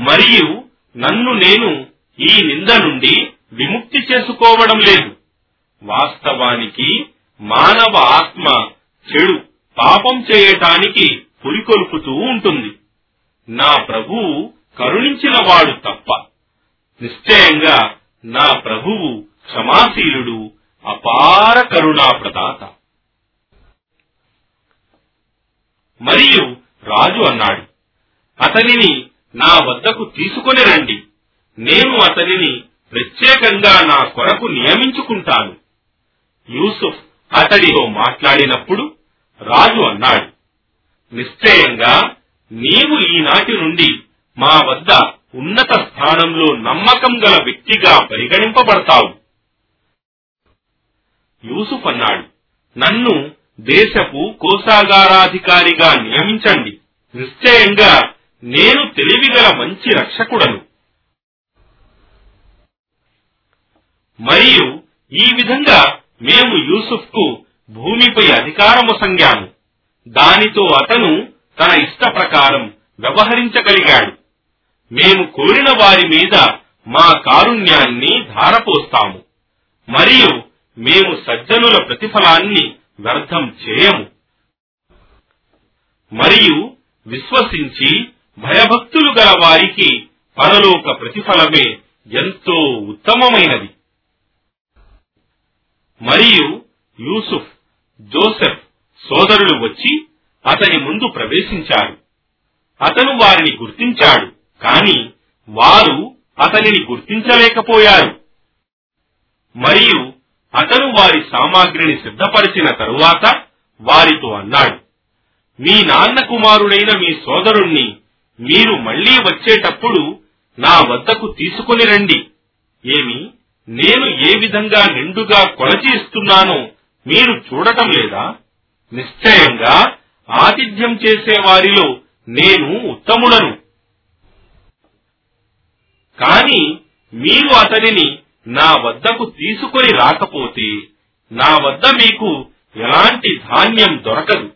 మరియు నన్ను నేను ఈ నింద నుండి విముక్తి చేసుకోవడం లేదు. వాస్తవానికి మానవ ఆత్మ చెడు పాపం చేయటానికి పురికొల్పుతూ ఉంటుంది. నా ప్రభువు కరుణించిన వాడు తప్ప. నిశ్చయంగా నా ప్రభువు క్షమాశీలుడు అపార కరుణా ప్రదాత మరియు రాజు అన్నాడు అతనిని నా వద్దకు తీసుకొని రండి. నేను అతనిని ప్రత్యేకంగా నా కొరకు నియమించుకుంటాను. యూసుఫ్ అతడితో మాట్లాడినప్పుడు రాజు అన్నాడు నిశ్చయంగా నీవు ఈనాటి నుండి మా వద్ద ఉన్నత స్థానంలో నమ్మకం గల వ్యక్తిగా పరిగణింపబడతావు. యూసుఫ్ అన్నాడు నన్ను దేశపు కోశాగారాధికారిగా నియమించండి. నిశ్చయంగా నేను తెలివిగల మంచి రక్షకుడను. మరియు ఈ విధంగా మేము యూసుఫ్కు భూమిపై అధికారము సంగాము. దానితో అతను తన ఇష్ట ప్రకారం వ్యవహరించగలిగాడు. మేము కోరిన వారి మీద మా కారుణ్యాన్ని ధారపోస్తాము. మరియు మేము సజ్జనుల ప్రతిఫలాన్ని వ్యర్థం చేయము. మరియు విశ్వసించి భయభక్తులు గల వారికి పరలోక ప్రతిఫలమే ఎంతో ఉత్తమమైనది. మరియు యూసుఫ్ జోసెఫ్ సోదరులు వచ్చి అతని ముందు ప్రవేశించారు. అతను వారిని గుర్తించాడు కాని వారు అతనిని గుర్తించలేకపోయారు. మరియు అతను వారి సామాగ్రిని సిద్ధపరిచిన తరువాత వారితో అన్నాడు మీ నాన్న కుమారుడైన మీ సోదరుణ్ణి మీరు మళ్ళీ వచ్చేటప్పుడు నా వద్దకు తీసుకుని రండి. ఏమి? నేను ఏ విధంగా నిండుగా కొలచి ఇస్తున్నానో మీరు చూడటం లేదా? నిశ్చయంగా ఆతిథ్యం చేసే వారిలో నేను ఉత్తముడను. కాని మీరు అతనిని నా వద్దకు తీసుకొని రాకపోతే నా వద్ద మీకు ఎలాంటి ధాన్యం దొరకదు.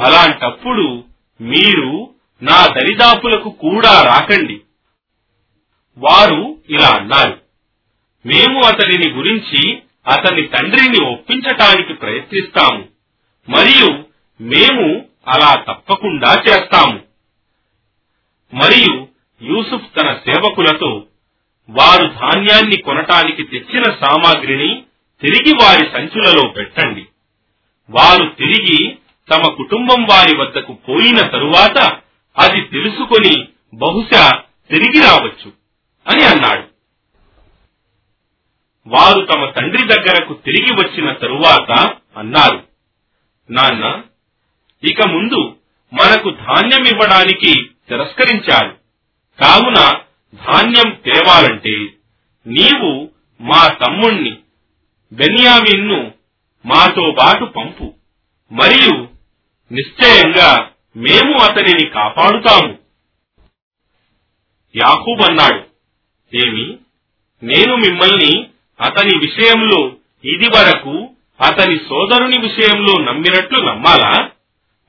అలాంటప్పుడు మీరు నా దరిదాపులకు కూడా రాకండి. వారు ఇలా అన్నారు. మేము అతనిని గురించి అతని తండ్రిని ఒప్పించటానికి ప్రయత్నిస్తాము. మరియు మేము అలా తప్పకుండా చేస్తాము. మరియు యూసుఫ్ తన సేవకులతో వారు ధాన్యాన్ని కొనటానికి తెచ్చిన సామాగ్రిని తిరిగి వారి సంచులలో పెట్టండి. వారు తిరిగి తమ కుటుంబం వారి వద్దకు పోయిన తరువాత అది తెలుసుకొని బహుశా తిరిగి రావచ్చు అని అన్నాడు. వారు తమ తండ్రి దగ్గరకు తిరిగి వచ్చిన తరువాత అన్నారు నాన్న ఇక ముందు మనకు ధాన్యం ఇవ్వడానికి తిరస్కరించారు. కావున ధాన్యం తేవాలంటే నీవు మా తమ్ముణ్ణి బెన్యామిన్ను మాతో బాటు పంపు. మరియు నిశ్చయంగా మేము అతనిని కాపాడుతాము. యాహూబ్ అన్నాడు ఏమి? నేను మిమ్మల్ని అతని విషయంలో ఇది వరకు అతని సోదరుని విషయంలో నమ్మినట్లు నమ్మాలా?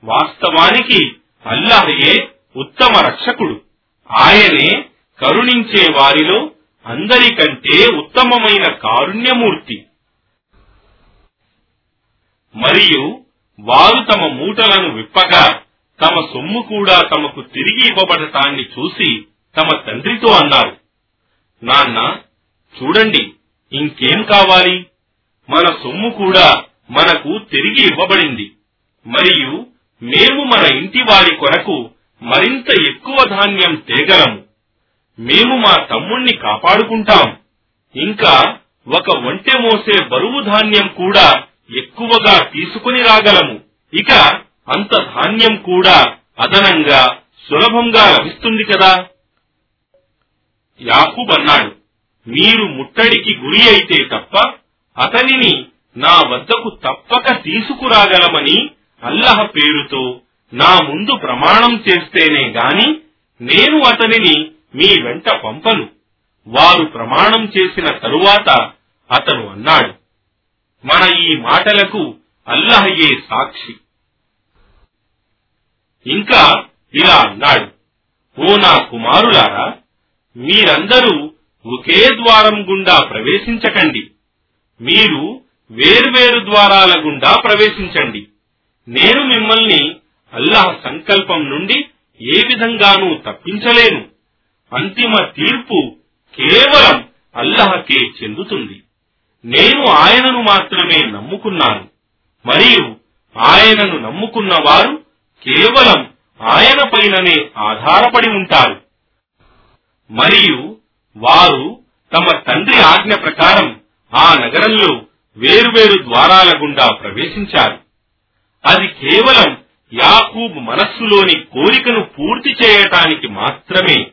వాస్తవానికి అల్లాహయే ఉత్తమ రక్షకుడు. ఆయనే కరుణించే వారిలో అందరికంటే ఉత్తమమైన కారుణ్యమూర్తి. మరియు వారు తమ మూటలను విప్పగా తమ సొమ్ము కూడా తమకు తిరిగి ఇవ్వబడటాన్ని చూసి తమ తండ్రితో అన్నారు నాన్న చూడండి ఇంకేం కావాలి? మన సొమ్ము కూడా మనకు తిరిగి ఇవ్వబడింది. మరియు మేము మన ఇంటి వారి కొరకు మరింత ఎక్కువ ధాన్యం తేగలము. మేము మా తమ్ముణ్ణి కాపాడుకుంటాం. ఇంకా ఒక ఒంటె మోసే బరువు ధాన్యం కూడా ఎక్కువగా తీసుకుని రాగలము. ఇక అంత ధాన్యం కూడా అదనంగా సులభంగా లభిస్తుంది కదా? యాకూబ్ అన్నాడు మీరు ముట్టడికి గురి అయితే తప్ప అతనిని నా వద్దకు తప్పక తీసుకురాగలమని అల్లహ పేరుతో నా ముందు ప్రమాణం చేస్తేనే గాని నేను అతనిని మీ వెంట పంపను. వారు ప్రమాణం చేసిన తరువాత అతను అన్నాడు మన ఈ మాటలకు అల్లహయే సాక్షి? ఇంకా ఇలా అన్నాడు. ఓ నా కుమారులారా మీరందరూ ఒకే ద్వారం గుండా ప్రవేశించకండి. మీరు వేర్వేరు ద్వారాల గుండా ప్రవేశించండి. నేను మిమ్మల్ని అల్లాహ్ సంకల్పం నుండి ఏ విధంగానూ తప్పించలేను. అంతిమ తీర్పు కేవలం అల్లహకే చెందుతుంది. నేను ఆయనను మాత్రమే నమ్ముకున్నాను. మరియు ఆయనను నమ్ముకున్న వారు కేవలం ఆయన పైననే ఆధారపడి ఉంటారు. మరియు వారు తమ తండ్రి ఆజ్ఞ ప్రకారం ఆ నగరంలో వేరువేరు ద్వారాల గుండా ప్రవేశించారు. అది కేవలం యాకూబ్ మనస్సులోని కోరికను పూర్తి చేయటానికి మాత్రమే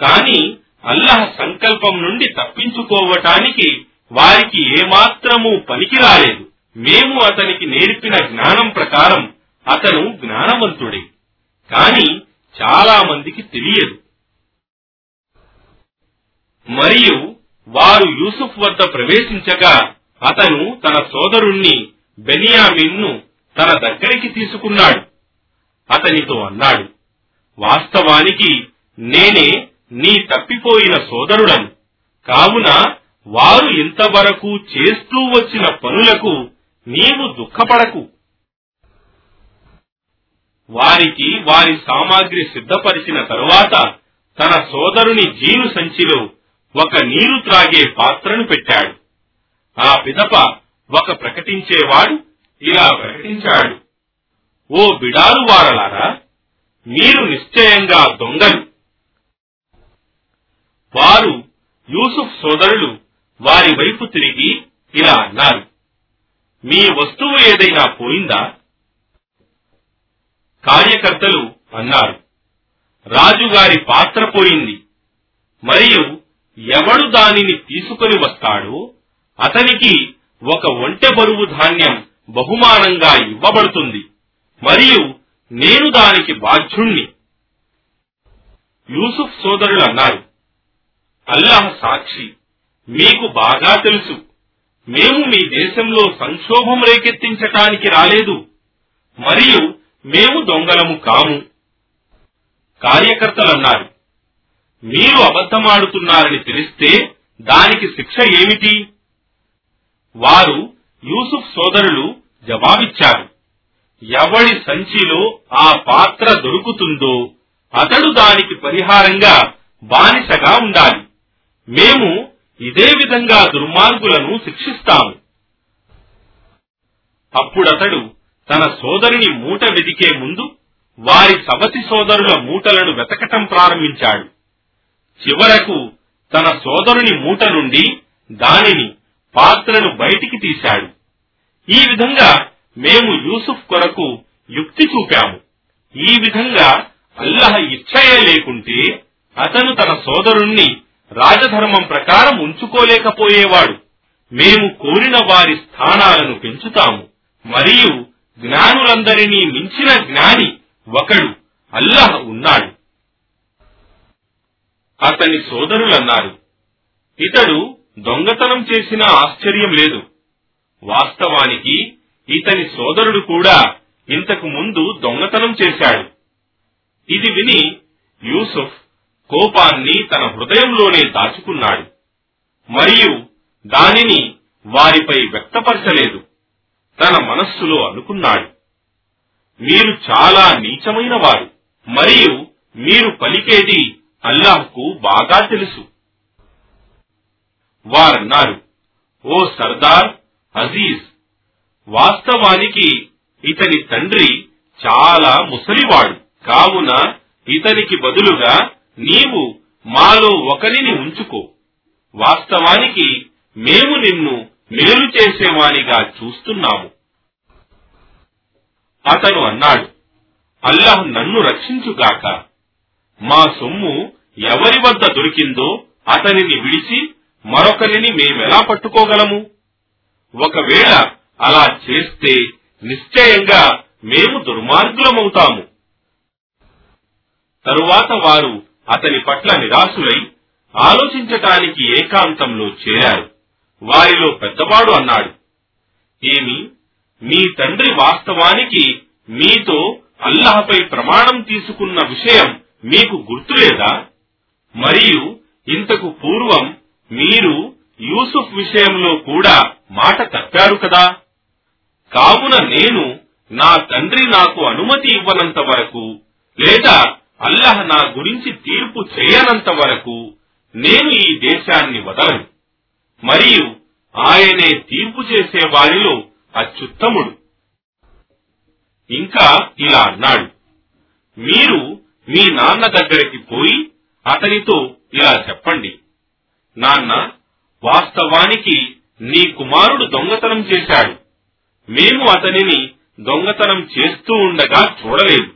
కాని అల్లహ సంకల్పం నుండి తప్పించుకోవటానికి వారికి ఏమాత్రమూ పనికి రాలేదు మేము అతనికి నేర్పిన జ్ఞానం ప్రకారం అతను జ్ఞానవంతుడే. కాని చాలా మందికి తెలియదు. మరియు వారు యూసుఫ్ వద్ద ప్రవేశించగా అతను తన సోదరుణ్ణి బెనియామిన్ను తన దగ్గరికి తీసుకున్నాడు. అతనితో అన్నాడు వాస్తవానికి నేనే నీ తప్పిపోయిన సోదరుడను. కావున వారు ఇంతవరకు చేస్తూ వచ్చిన పనులకు నీవు దుఃఖపడకు. వారికి వారి సామాగ్రి సిద్ధపరిచిన తరువాత తన సోదరుని జీను సంచిలో ఒక నీరు త్రాగే పాత్రను పెట్టాడు. ఆ పిదప ఒక ప్రకటించేవాడు ఇలా ప్రకటించాడు. ఓ బిడారు వారలారా మీరు నిశ్చయంగా దొంగలు. వారు యూసుఫ్ సోదరులు వారి వైపు తిరిగి ఇలా అన్నారు మీ వస్తువు ఏదైనా పోయిందా? కార్యకర్తలు అన్నారు. రాజుగారి పాత్ర పోయింది. మరియు ఎవడు దానిని తీసుకొని వస్తాడో అతనికి ఒక ఒంటె బరువు ధాన్యం బహుమానంగా ఇవ్వబడుతుంది. మరియు నేను దానికి బాధ్యుణ్ణి. యూసుఫ్ సోదరులు అన్నారు అల్లాహ్ సాక్షి మీకు బాగా తెలుసు. మేము మీ దేశంలో సంక్షోభం రేకెత్తించటానికి రాలేదు. మరియు మేము దొంగలము కాము. కార్యకర్తలన్నారు. మీరు అబద్ధమాడుతున్నారని తెలిస్తే దానికి శిక్ష ఏమిటి? వారు యూసుఫ్ సోదరులు జవాబిచ్చారు. ఎవడి సంచిలో ఆ పాత్ర దొరుకుతుందో అతడు దానికి పరిహారంగా బానిసగా ఉండాలి. మేము ఇదే విధంగా దుర్మార్గులను శిక్షిస్తాము. అప్పుడతడు తన సోదరుని మూట వెదికే ముందు వారి సవతి సోదరుల మూటలను వెతకటం ప్రారంభించాడు. చివరకు తన సోదరుని మూట నుండి దానిని పాత్రను బయటికి తీశాడు. ఈ విధంగా మేము యూసుఫ్ కొరకు యుక్తి చూపాము. ఈ విధంగా అల్లహ ఇచ్చయే లేకుంటే అతను తన సోదరుణ్ణి రాజధర్మం ప్రకారం ఉంచుకోలేకపోయేవాడు. మేము కోరిన వారి స్థానాలను పెంచుతాము. మరియు జ్ఞానులందరినీ మించిన జ్ఞాని ఒకడు అల్లాహ్ ఉన్నాడు. అతని సోదరులన్నారు ఇతడు దొంగతనం చేసిన ఆశ్చర్యం లేదు. వాస్తవానికి ఇతని సోదరుడు కూడా ఇంతకు ముందు దొంగతనం చేశాడు. ఇది విని యూసుఫ్ కోపాన్ని తన హృదయంలోనే దాచుకున్నాడు. మరియు దానిని వారిపై వ్యక్తపరచలేదు. తన మనస్సులో అనుకున్నాడు. మీరు చాలా నీచమైన వారు మరియు మీరు పలికేది అల్లాహ్కు బాగా తెలుసు. వారన్నారు ఓ సర్దార్ అజీజ్ వాస్తవానికి ఇతని తండ్రి చాలా ముసలివాడు కావున ఇతనికి బదులుగా నీవు మాలో ఒకరిని ఉంచుకో. వాస్తవానికి మేము నిన్ను మేలు చేసేవానిగా చూస్తున్నాము. అతను అన్నాడు అల్లాహ్ నన్ను రక్షించుగాక. మా సొమ్ము ఎవరి వద్ద దొరికిందో అతనిని విడిచి మరొకరిని మేమెలా పట్టుకోగలము? ఒకవేళ అలా చేస్తే నిశ్చయంగా మేము దుర్మార్గులమవుతాము. తరువాత వారు అతని పట్ల నిరాశులై ఆలోచించటానికి ఏకాంతంలో చేరారు. వారిలో పెద్దవాడు అన్నాడు. ఏమి మీ తండ్రి వాస్తవానికి మీతో అల్లహపై ప్రమాణం తీసుకున్న విషయం మీకు గుర్తులేదా? మరియు ఇంతకు పూర్వం మీరు యూసుఫ్ విషయంలో కూడా మాట తప్పారు కదా? కావున నేను నా తండ్రి నాకు అనుమతి ఇవ్వనంత వరకు లేదా అల్లహ నా గురించి తీర్పు చేయనంత వరకు నేను ఈ దేశాన్ని వదలను. మరియు ఆయనే తీర్పు చేసే వారిలో అత్యుత్తముడు. ఇంకా ఇలా అన్నాడు మీరు మీ నాన్న దగ్గరికి పోయి అతనితో ఇలా చెప్పండి. నాన్న వాస్తవానికి నీ కుమారుడు దొంగతనం చేశాడు. మేము అతనిని దొంగతనం చేస్తూ ఉండగా చూడలేదు.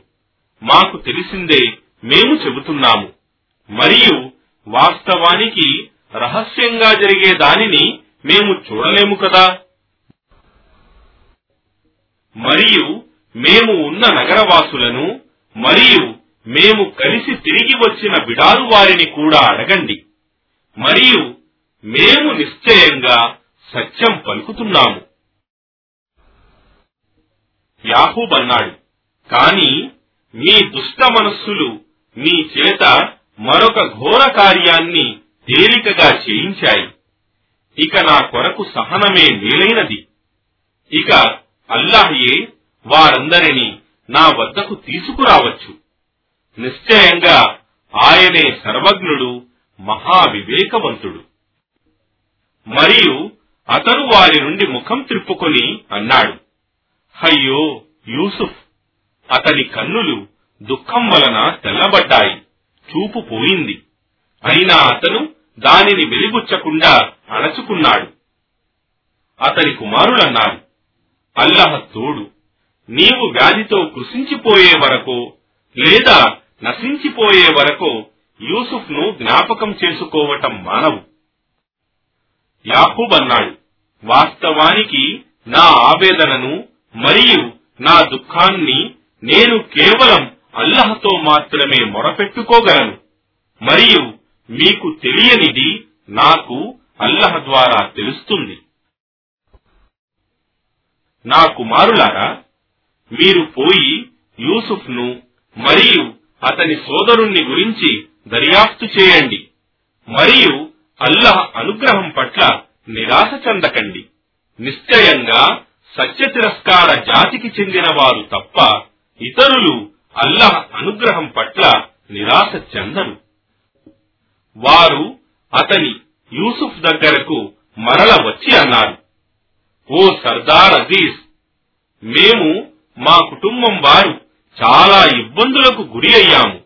మాకు తెలిసిందే మేము చెబుతున్నాము. మరియు వాస్తవానికి రహస్యంగా జరిగే దానిని మేము చూడలేము కదా. మరియు మేము ఉన్న నగరవాసులను మరియు మేము కలిసి తిరిగి వచ్చిన బిడారు వారిని కూడా అడగండి. మరియు మేము నిశ్చయంగా సత్యం పలుకుతున్నాము. యాహూబ్ అన్నాడు కాని మీ దుష్ట మనస్సులు మీ చేత మరొక ఘోర కార్యాన్ని తేలికగా చేయించాయి ఇక నా కొరకు సహనమే మేలైనది. ఇక అల్లాహయే వారందరినీ నా వద్దకు తీసుకురావచ్చు. నిశ్చయంగా ఆయనే సర్వజ్ఞుడు మహావివేకవంతుడు. మరియు అతను వారి నుండి ముఖం త్రిప్పుకొని అన్నాడు అయ్యో యూసుఫ్ అతని కన్నులు దుఃఖం వలన తెల్లబడ్డాయి చూపు పోయింది. అయినా అతను దానిని వెలిబుచ్చకుండా అణచుకున్నాడు. అతని కుమారులన్నారు అల్లహ తోడు నీవు వ్యాధితో కృషించిపోయే వరకు లేదా నశించిపోయే వరకు యూసుఫ్ను జ్ఞాపకం చేసుకోవటం మానవు. యాహూబ్ అన్నాడు వాస్తవానికి నా ఆవేదనను మరియు నా దుఃఖాన్ని నేను కేవలం అల్లహతో మాత్రమే మొరపెట్టుకోగలను. మరియు మీకు తెలియనిది నాకు అల్లహ ద్వారా తెలుస్తుంది. నా కుమారులారా మీరు పోయి యూసుఫ్ను మరియు అతని సోదరుణ్ణి గురించి దర్యాప్తు చేయండి. మరియు అల్లహ అనుగ్రహం పట్ల నిరాశ చెందకండి. నిశ్చయంగా సత్య తిరస్కార జాతికి చెందిన వారు తప్ప ఇతరులు అల్లహ అనుగ్రహం పట్ల నిరాశ చెందరు. వారు అతని యూసుఫ్ దగ్గరకు మరల వచ్చి అన్నారు ఓ సర్దార్ అజీజ్ మేము మా కుటుంబం వారు చాలా ఇబ్బందులకు గురి అయ్యాము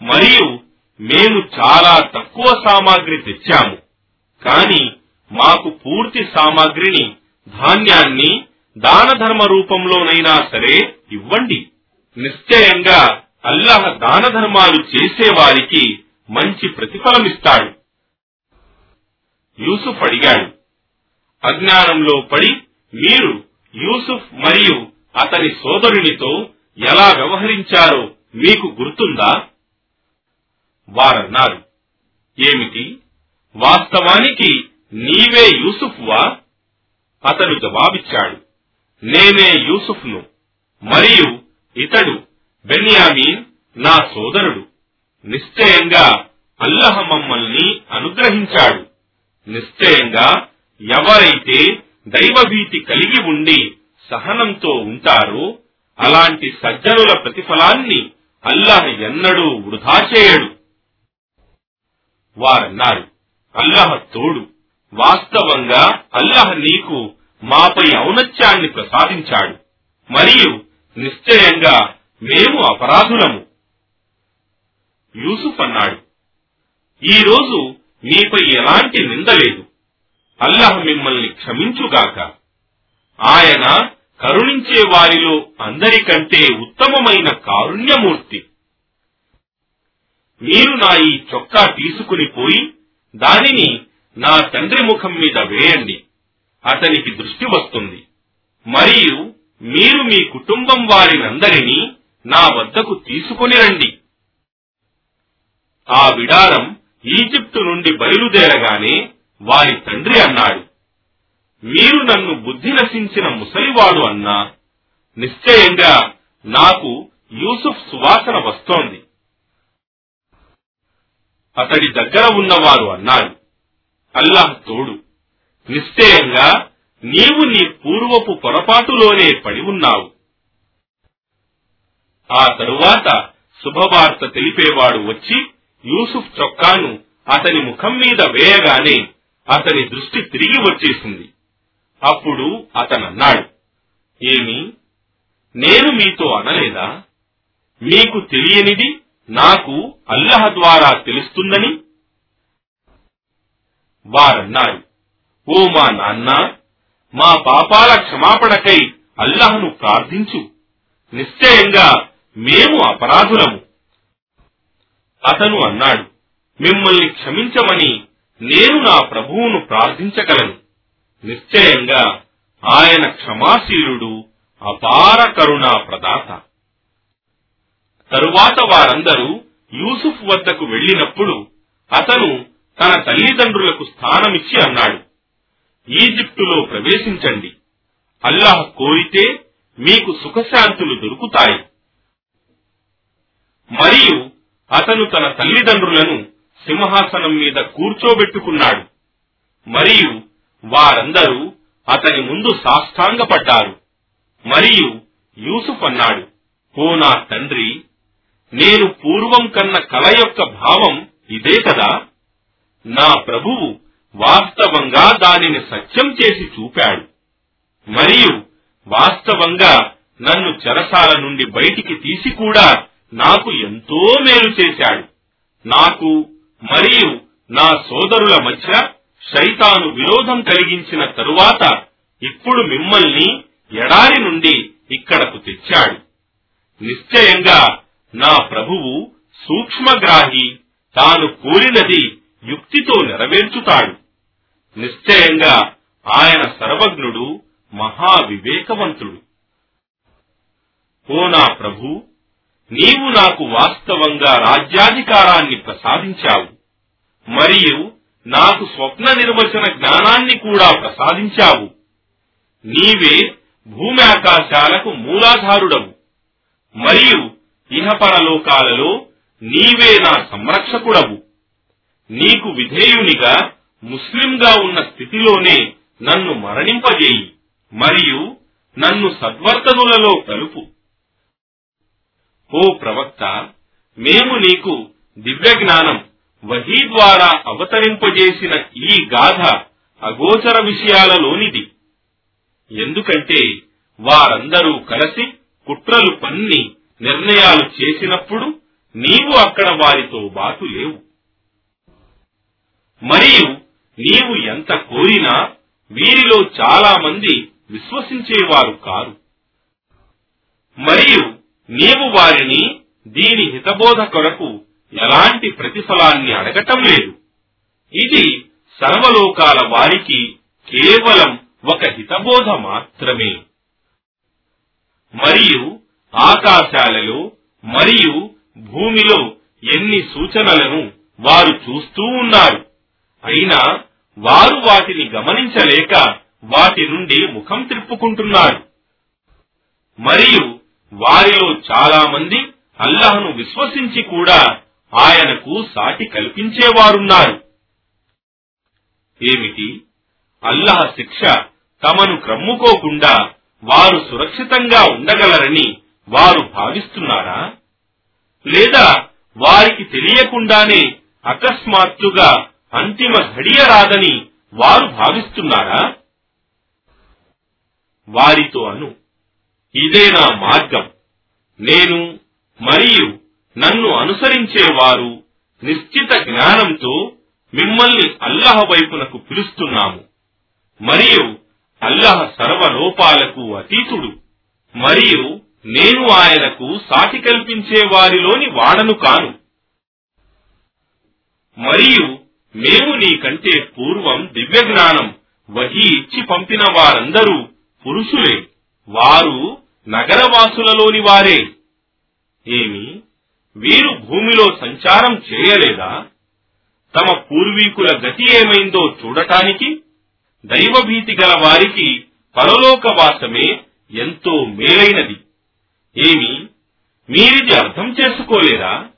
మరియు మేము చాలా తక్కువ సామాగ్రి తెచ్చాము కాని మాకు పూర్తి సామాగ్రిని ధాన్యాన్ని దాన ధర్మ రూపంలోనైనా సరే ఇవ్వండి. నిశ్చయంగా అల్లాహ దాన ధర్మాలు చేసేవారికి మంచి ప్రతిఫలమిస్తాడు. యూసుఫ్ అడిగాడు అజ్ఞానంలో పడి మీరు యూసుఫ్ మరియు అతని సోదరునితో ఎలా వ్యవహరించారో మీకు గుర్తుందా? వారన్నారు ఏమిటి? వాస్తవానికి నీవే యూసుఫ్వా? అతడు జవాబిచ్చాడు నేనే యూసుఫ్ను మరియు ఇతడు బెన్యామీన్ నా సోదరుడు. నిశ్చయంగా అల్లహ మమ్మల్ని అనుగ్రహించాడు. నిశ్చయంగా ఎవరైతే దైవభీతి కలిగి ఉండి సహనంతో ఉంటారో అలాంటి సజ్జనుల ప్రతిఫలాన్ని అల్లాహ్ ఎన్నడూ వృధా చేయడు. వారన్నారు అల్లాహ్ తోడు వాస్తవంగా అల్లాహ్ నీకు మాపై ఔనత్యాన్ని ప్రసాదించాడు. మరియు నిశ్చయంగా మేము అపరాధులము. యూసుఫ్ అన్నాడు. ఈ రోజు మీపై ఎలాంటి నింద లేదు. అల్లాహ్ మిమ్మల్ని క్షమించుగాక. ఆయన కరుణించే వారిలో అందరికంటే ఉత్తమమైన కారుణ్యమూర్తి. మీరు నా ఈ చొక్కా తీసుకుని పోయి దానిని నా తండ్రి ముఖం మీద వేయండి. అతనికి దృష్టి వస్తుంది. మరియు మీరు మీ కుటుంబం వారినందరినీ నా వద్దకు తీసుకుని రండి. ఆ విడారం ఈజిప్టు నుండి బయలుదేరగానే వారి తండ్రి అన్నాడు. మీరు నన్ను బుద్ధి నశించిన ముసలివాడు అన్నా నిశ్చయంగా నాకు యూసుఫ్ సువాసన వస్తోంది. అతడి దగ్గర ఉన్నవారు అన్నారు అల్లాహ్ తోడు నిశ్చయంగా నీవు నీ పూర్వపు పొరపాటులోనే పడి ఉన్నావు. ఆ తరువాత శుభవార్త తెలిపేవాడు వచ్చి యూసుఫ్ చొక్కాను అతని ముఖం మీద వేయగానే అతని దృష్టి తిరిగి వచ్చేసింది. అప్పుడు అతనన్నాడు ఏమి? నేను మీతో అనలేదా? మీకు తెలియనిది నాకు అల్లహ ద్వారా తెలుస్తుందని? వారన్నారు ఓ మా నాన్న మా పాపాల క్షమాపణకై అల్లహను ప్రార్థించు. నిశ్చయంగా మేము అపరాధులము. అతను అన్నాడు మిమ్మల్ని క్షమించమని నేను నా ప్రభువును ప్రార్థించగలను. నిశ్చయంగా ఆయన క్షమాశీలుడు అపార కరుణా ప్రదాత. తరువాత వారందరూ యూసుఫ్ వద్దకు వెళ్ళినప్పుడు అతను తన తల్లిదండ్రులకు స్థానమిచ్చి అన్నాడు ఈజిప్టులో ప్రవేశించండి. అల్లాహ్ కోరితే మీకు సుఖశాంతులు దొరుకుతాయి. మరియు అతను తన తల్లిదండ్రులను సింహాసనం మీద కూర్చోబెట్టుకున్నాడు. మరియు వారందరూ అతని ముందు సాష్టాంగపడ్డారు. మరియు యూసుఫ్ అన్నాడు ఓ నా తండ్రి నేను పూర్వం కన్న కల యొక్క భావం ఇదే కదా? నా ప్రభువు వాస్తవంగా దానిని సత్యం చేసి చూపాడు. మరియు వాస్తవంగా నన్ను చెరసాల నుండి బయటికి తీసి కూడా నాకు ఎంతో మేలు చేశాడు. నాకు మరియు నా సోదరుల మధ్య శైతాను విరోధం కలిగించిన తరువాత ఇప్పుడు మిమ్మల్ని ఎడారి నుండి ఇక్కడకు తెచ్చాడు. నిశ్చయంగా నా ప్రభువు సూక్ష్మగ్రాహి తాను కోరినది యుక్తితో నెరవేర్చుతాడు. నిశ్చయంగా ఆయన సర్వజ్ఞుడు మహావివేకవంతుడు. ఓ నా ప్రభు నీవు నాకు వాస్తవంగా రాజ్యాధికారాన్ని ప్రసాదించావు. మరియు నాకు స్వప్న నిర్వచన జ్ఞానాన్ని కూడా ప్రసాదించావు. నీవే భూమి ఆకాశాలకు మూలాధారుడవు. మరియు ఇహపరలోకాలలో నీవే నా సంరక్షకుడవు. నీకు విధేయునిగా ముస్లింగా ఉన్న స్థితిలోనే నన్ను మరణింపజేయి. మరియు నన్ను సద్వర్తనులలో కలుపు. ఓ ప్రవక్త మేము నీకు దివ్య జ్ఞానం వహీ ద్వారా అవతరింపజేసిన ఈ గాథ అగోచర విషయాలలోనిది. ఎందుకంటే వారందరూ కలిసి కుట్రలు పన్ని నిర్ణయాలు చేసినప్పుడు నీవు అక్కడ వారితో బాటు లేవు. మరియు నీవు ఎంత కోరినా వీరిలో చాలా మంది విశ్వసించేవారు కారు. మరియు నీవు వారిని దీని హితబోధ కొరకు ఎలాంటి ప్రతిఫలాన్ని అడగటం లేదు. ఇది సర్వలోకాల వారికి కేవలం ఒక హితబోధ మాత్రమే. మరియు ఆకాశాలలో మరియు భూమిలో ఎన్ని సూచనలను వారు చూస్తూ ఉన్నారు. అయినా వారు వాటిని గమనించలేక వాటి నుండి ముఖం త్రిప్పుకుంటున్నారు మరియు వారిలో చాలా మంది అల్లహను విశ్వసించి కూడా ఆయనకు సాటి కల్పించేవారున్నారు. ఏమిటి? అల్లహ శిక్ష తమను క్రమ్ముకోకుండా వారు సురక్షితంగా ఉండగలరని వారు భావిస్తున్నారా? లేదా వారికి తెలియకుండానే అకస్మాత్తుగా అంతిమ ఘడియ రాదని వారు భావిస్తున్నారా? వారితో అను. ఇదే నా మార్గం. నేను మరియు నన్ను అనుసరించేవారు నిశ్చిత జ్ఞానంతో మిమ్మల్ని అల్లహ వైపునకు పిలుస్తున్నాము. మరియు అల్లహ సర్వలోపాలకు అతీతుడు. మరియు నేను ఆయనకు సాటి కల్పించే వారిలోని వాడను కాను. మరియు మేము నీకంటే పూర్వం దివ్య జ్ఞానం వహి ఇచ్చి పంపిన వారందరూ పురుషులే. వారు నగరవాసులలోని వారే. ఏమి? వీరు భూమిలో సంచారం చేయలేదా? తమ పూర్వీకుల గతి ఏమైందో చూడటానికి దైవభీతి గల వారికి పరలోకవాసమే ఎంతో మేలైనది. ఏమి? మీరిది అర్థం చేసుకోలేరా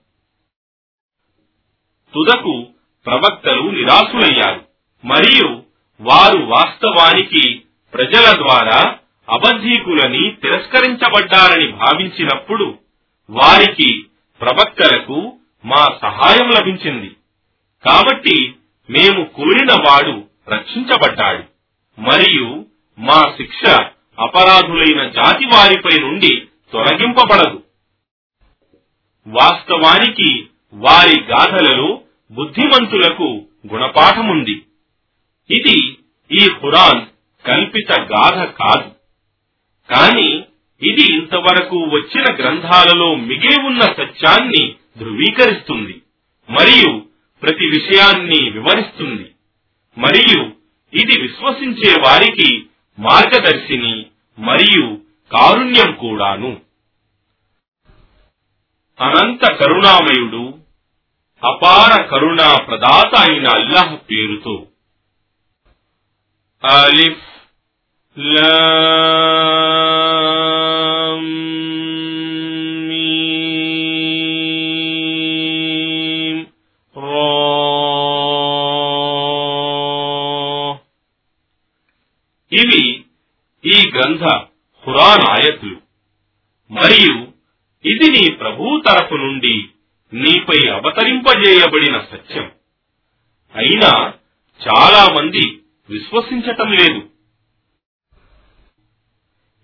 తుదకు ప్రవక్తలు నిరాశులయ్యారు. మరియు వారు వాస్తవానికి ప్రజల ద్వారా అబద్ధీకులని తిరస్కరించబడ్డారని భావించినప్పుడు వారికి ప్రవక్తలకు మా సహాయం లభించింది. కాబట్టి మేము కోరిన వాడు రక్షించబడ్డాడు. మరియు మా శిక్ష అపరాధులైన జాతి వారిపై నుండి తొలగింపబడదు. వాస్తవానికి వారి గాథలలో బుద్ధిమంతులకు గుణపాఠముంది. ఇది ఈ ఖురాన్ కల్పిత గాథ కాదు. కాని ఇది ఇంతవరకు వచ్చిన గ్రంథాలలో మిగిలి ఉన్న సత్యాన్ని ధృవీకరిస్తుంది మరియు ప్రతి విషయాన్ని వివరిస్తుంది మరియు ఇది విశ్వసించే వారికి మార్గదర్శిని మరియు కారుణ్యం కూడాను. అనంత కరుణామయుడు అపార కరుణా ప్రదాత అయిన అల్లాహ్ పేరుతో. అలిఫ్ లా ఇవి ఈ గ్రంథ ఖురాన్ ఆయత్లు. మరియు ఇది నీ ప్రభు తరపు నుండి నీపై అవతరింపజేయబడిన సత్యం. అయినా చాలా మంది విశ్వసించటం లేదు.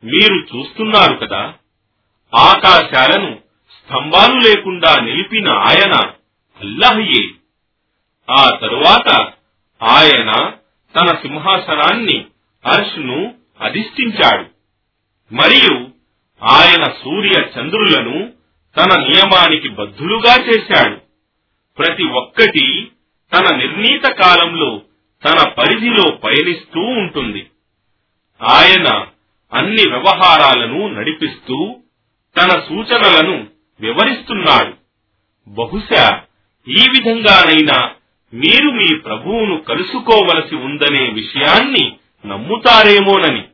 మీరు చూస్తున్నారు కదా ఆకాశాలను స్తంభాలు లేకుండా నిలిపిన ఆయన అల్లాహయే. ఆ తరువాత ఆయన తన సింహాసనాన్ని అర్ష్ను అధిష్ఠించాడు. మరియు ఆయన సూర్య చంద్రులను తన నియమానికి బద్ధులుగా చేశాడు. ప్రతి ఒక్కటి తన నిర్ణీత కాలంలో తన పరిధిలో పయనిస్తూ ఉంటుంది. ఆయన అన్ని వ్యవహారాలను నడిపిస్తూ తన సూచనలను వివరిస్తున్నాడు. బహుశా ఈ విధంగానైనా మీరు మీ ప్రభువును కలుసుకోవలసి ఉందనే విషయాన్ని నమ్ముతారేమోనని.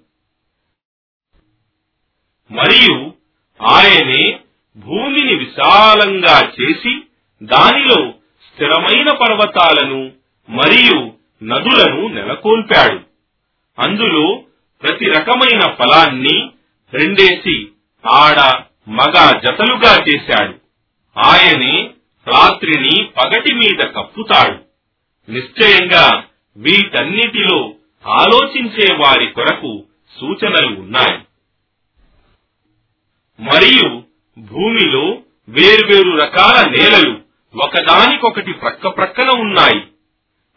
మరియు ఆయనే భూమిని విశాలంగా చేసి దానిలో స్థిరమైన పర్వతాలను మరియు నదులను నెలకొల్పాడు. అందులో ప్రతి రకమైన ఫలాన్ని రెండేసి ఆడ మగ జతలుగా చేశాడు. ఆయనే రాత్రిని పగటి మీద కప్పుతాడు. నిశ్చయంగా వీటన్నిటిలో ఆలోచించే వారి కొరకు సూచనలు ఉన్నాయి. మరియు భూమిలో వేర్వేరు రకాల నేలలు ఒకదానికొకటి ప్రక్క ప్రక్కన ఉన్నాయి.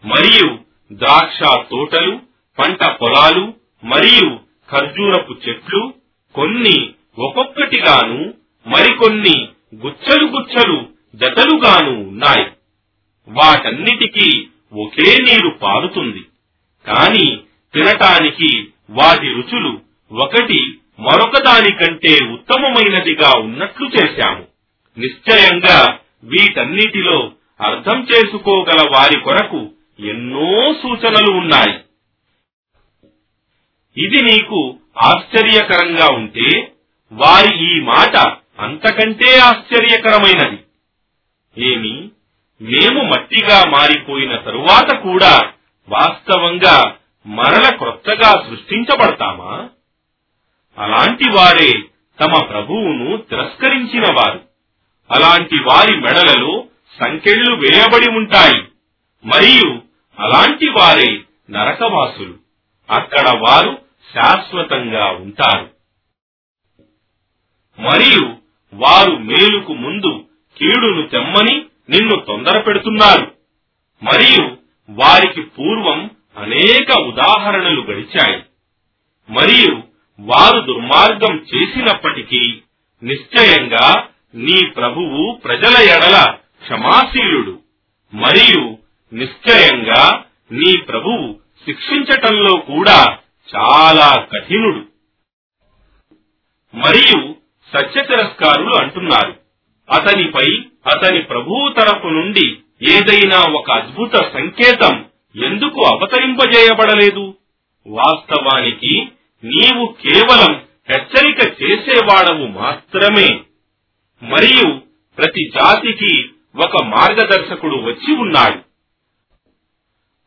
మరియు ద్రాక్ష తోటలు పంట పొలాలు మరియు ఖర్జూరపు చెట్లు కొన్ని ఒక్కొక్కటిగాను మరికొన్ని గుచ్చలు గుచ్చలు జతలుగాను ఉన్నాయి. వాటన్నిటికీ ఒకే నీరు పారుతుంది. కాని తినటానికి వాటి రుచులు ఒకటి మరొక దానికంటే ఉత్తమమైనదిగా ఉన్నట్లు చేశాము. నిశ్చయంగా వీటన్నిటిలో అర్థం చేసుకోగల వారి కొరకు ఎన్నో సూచనలు ఉన్నాయి. ఇది నీకు ఆశ్చర్యకరంగా ఉంటే వారి ఈ మాట అంతకంటే ఆశ్చర్యకరమైనది. ఏమి? మేము మట్టిగా మారిపోయిన తరువాత కూడా వాస్తవంగా మరల క్రొత్తగా సృష్టించబడతామా? అలాంటి వారే తమ ప్రభువును తిరస్కరించిన వారు. అలాంటి వారి మెడలలో సంకెళ్ళు వేయబడి ఉంటాయి. మరియు అలాంటి వారే నరకవాసులు. అక్కడ వారు శాశ్వతంగా ఉంటారు. మరియు వారు మేలుకు ముందు కీడును తెమ్మని నిన్ను తొందర పెడుతున్నారు మరియు వారికి పూర్వం అనేక ఉదాహరణలు గడిచాయి. మరియు వారు దుర్మార్గం చేసినప్పటికీ నిశ్చయంగా నీ ప్రభువు ప్రజల ఎడల క్షమాశీలుడు. మరియు నిశ్చయంగా నీ ప్రభువు శిక్షించటంలో కూడా చాలా కఠినుడు. మరియు సత్య తిరస్కారులు అంటున్నారు అతనిపై అతని ప్రభువు తరపు నుండి ఏదైనా ఒక అద్భుత సంకేతం ఎందుకు అవతరింపజేయబడలేదు? వాస్తవానికి నీవు కేవలం హెచ్చరిక చేసేవాడవు మాత్రమే. మరియు ప్రతి జాతికి ఒక మార్గదర్శకుడు వచ్చి ఉన్నాడు.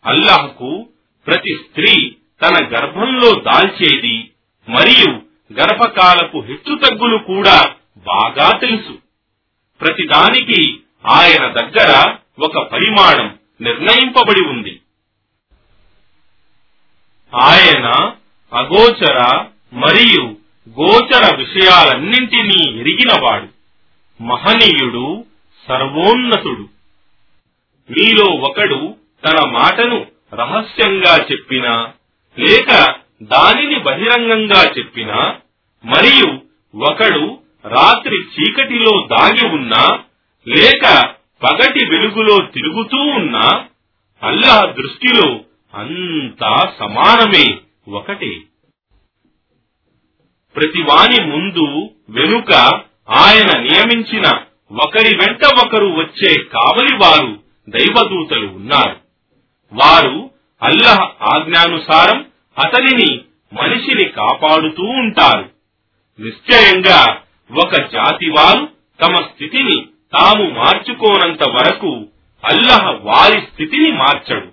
అల్లాహకు ప్రతి స్త్రీ తన గర్భంలో దాల్చేది మరియు గర్భకాలపు హెచ్చుతగ్గులు కూడా బాగా తెలుసు. ప్రతిదానికి ఆయన దగ్గర ఒక పరిమాణం నిర్ణయింపబడి ఉంది. ఆయన అగోచర మరియు గోచర విషయాలన్నింటినీ ఎరిగినవాడు. మహనీయుడు సర్వోన్నతుడు. మీలో ఒకడు తన మాటను రహస్యంగా చెప్పినా లేక దానిని బహిరంగంగా చెప్పినా మరియు ఒకడు రాత్రి చీకటిలో దాగి ఉన్నా లేక పగటి వెలుగులో తిరుగుతూ ఉన్నా అల్లాహ్ దృష్టిలో అంతా సమానమే ఒకటే. ప్రతివాని ముందు వెనుక ఆయన నియమించిన ఒకరి వెంట ఒకరు వచ్చే కావలి వారు దైవదూతలు ఉన్నారు. వారు అల్లహ ఆజ్ఞానుసారం అతనిని మనిషిని కాపాడుతూ ఉంటారు. నిశ్చయంగా ఒక జాతి వారు తమ స్థితిని తాము మార్చుకోనంత వరకు అల్లహ వారి స్థితిని మార్చడు.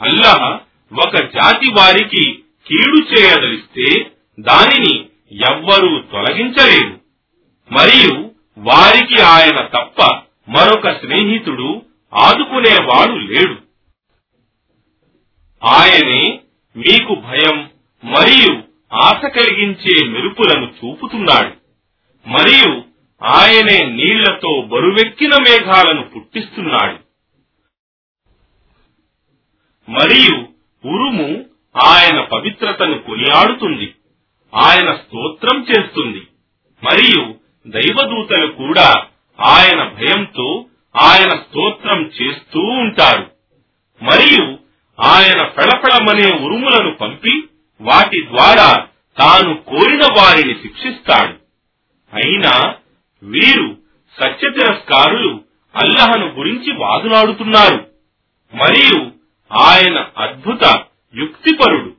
అల్లహ ఒక జాతి వారికి కీడు చేయదలిస్తే దానిని ఎవ్వరూ తొలగించలేరు. మరియు వారికి ఆయన తప్ప మరొక స్నేహితుడు ఆదుకునేవాడు లేడు. ఆయనే మీకు భయం మరియు ఆశ కలిగించే మెరుపులను చూపుతున్నాడు. మరియు ఆయనే నీళ్ళతో బరువెక్కిన మేఘాలను పుట్టిస్తున్నాడు. మరియు ఉరుము ఆయన పవిత్రతను కొనియాడుతుంది. ఆయన స్తోత్రం చేస్తుంది. మరియు దైవదూతలు కూడా ఆయన భయంతో ఆయన స్తోత్రం చేస్తూ ఉంటారు. మరియు ఆయన ఫెళఫెళమనే ఉరుములను పంపి వాటి ద్వారా తాను కోరిన వారిని శిక్షిస్తాడు. అయినా వీరు సత్య తిరస్కారులు అల్లహను గురించి వాదులాడుతున్నారు మరియు ఆయన అద్భుత యుక్తిపరుడు.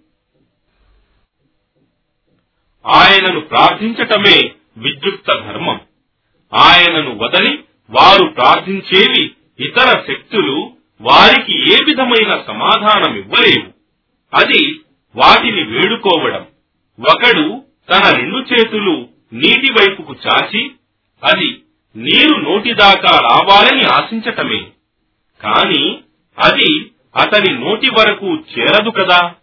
ఆయనను ప్రార్థించటమే విద్యుక్త ధర్మం. ఆయనను వదలి వారు ప్రార్థించేవి ఇతర శక్తులు వారికి ఏ విధమైన సమాధానం ఇవ్వలేవు అది వాటిని వేడుకోవడం. ఒకడు తన రెండు చేతులు నీటి వైపుకు చాచి అది నీరు నోటిదాకా రావాలని ఆశించటమే. కాని అది అతని నోటి వరకు చేరదు కదా.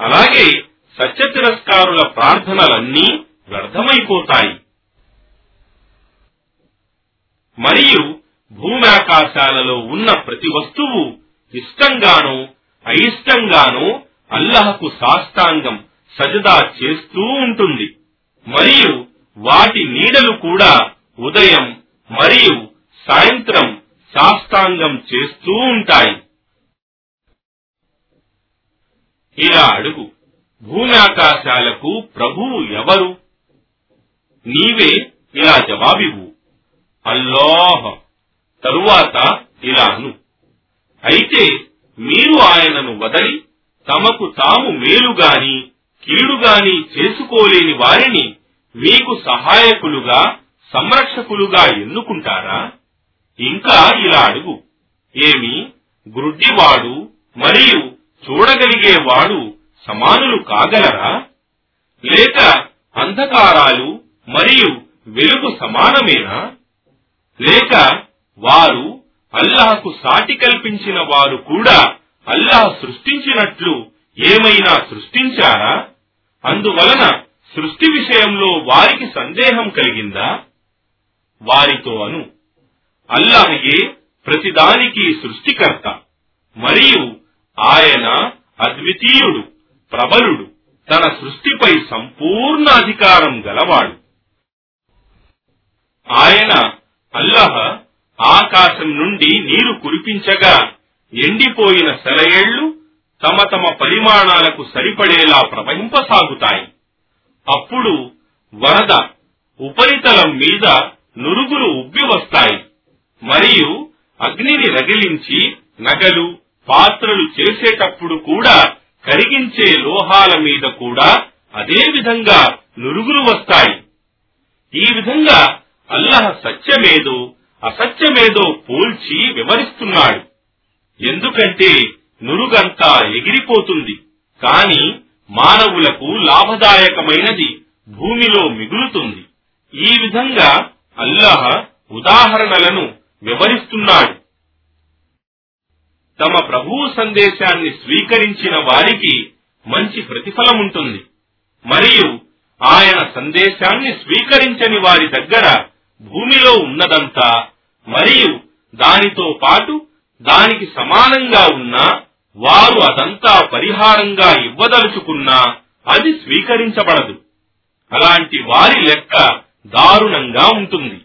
అలాగే సత్య తిరస్కారుల ప్రార్థనలన్నీ వ్యర్థమైపోతాయి. మరియు భూమాకాశాలలో ఉన్న ప్రతి వస్తువు ఇష్టంగానో అయిష్టంగానో అల్లహకు సాష్టాంగం సజదా చేస్తూ ఉంటుంది. మరియు వాటి నీడలు కూడా ఉదయం మరియు సాయంత్రం సాష్టాంగం చేస్తూ ఉంటాయి. ఇలా అడుగు. భూమ్యాకాశాలకు ప్రభువు ఎవరు? నీవే ఇలా జవాబివు అల్లాహ్. తరువాత ఇలాను. అయితే మీరు ఆయనను వదలి తమకు తాము మేలుగాని కీడుగాని చేసుకోలేని వారిని మీకు సహాయకులుగా సంరక్షకులుగా ఎన్నుకుంటారా? ఇంకా ఇలా అడుగు. ఏమి? గ్రుడ్డివాడు మరియు చూడగలిగేవాడు సమానులు కాగలరా? లేక అంధకారాలు మరియు వెలుగు సమానమేనా? లేక వారు అల్లాహకు సాటి కల్పించిన వారు కూడా అల్లాహ్ సృష్టించినట్లు ఏమైనా సృష్టించారా? అందువలన సృష్టి విషయంలో వారికి సందేహం కలిగిందా? వారితో అను. అల్లాహయే ప్రతిదానికి సృష్టికర్త మరియు ఆయన అద్వితీయుడు ప్రబలుడు తన సృష్టిపై సంపూర్ణ అధికారం గలవాడు. ఆయన అల్లహ ఆకాశం నుండి నీరు కురిపించగా ఎండిపోయిన సెలయేళ్ళు తమ తమ పరిమాణాలకు సరిపడేలా ప్రవహింపసాగుతాయి. అప్పుడు వరద ఉపరితలం మీద నురుగులు ఉబ్బి వస్తాయి. మరియు అగ్నిని రగిలించి నగలు పాత్రలు చేసేటప్పుడు కూడా కరిగించే లోహాల మీద కూడా అదే విధంగా నురుగులు వస్తాయి. ఈ విధంగా అల్లహ సత్యమేదో అసత్యమేదో పోల్చి వివరిస్తున్నాడు. ఎందుకంటే నురుగంతా ఎగిరిపోతుంది. కాని మానవులకు లాభదాయకమైనది భూమిలో మిగులుతుంది. ఈ విధంగా అల్లాహ్ ఉదాహరణలను వివరిస్తున్నాడు. తమ ప్రభువు సందేశాన్ని స్వీకరించిన వారికి మంచి ప్రతిఫలం ఉంటుంది. మరియు ఆయన సందేశాన్ని స్వీకరించని వారి దగ్గర భూమిలో ఉన్నదంతా మరియు దానితో పాటు దానికి సమానంగా ఉన్నా వారు అదంతా పరిహారంగా ఇవ్వదలుచుకున్నా అది స్వీకరించబడదు. అలాంటి వారి లెక్క దారుణంగా ఉంటుంది.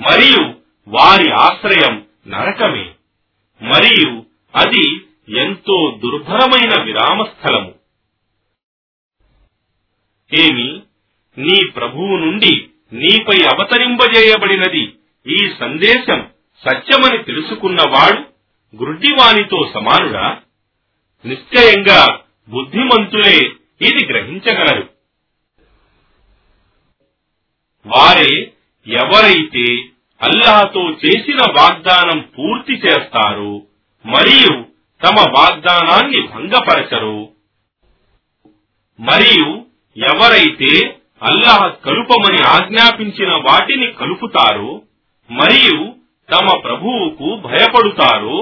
మరియు వారి ఆశ్రయం నరకమే. మరియు అది ఎంతో దుర్భరమైన విరామస్థలము. ఏమి నీ ప్రభువు నుండి నీపై అవతరింపజేయబడినది ఈ సందేశం సత్యమని తెలుసుకున్నవాడు గుడ్డివానితో సమానుడా? నిశ్చయంగా బుద్ధిమంతులే ఇది గ్రహించగలరు. వారే ఎవరైతే అల్లాహతో చేసిన వాగ్దానం పూర్తి చేస్తారు మరియు తమ వాగ్దానాన్ని భంగపరచరు మరియు ఎవరైతే అల్లాహ్ కలుపమని ఆజ్ఞాపించిన వాటిని కలుపుతారు మరియు తమ ప్రభువుకు భయపడుతారు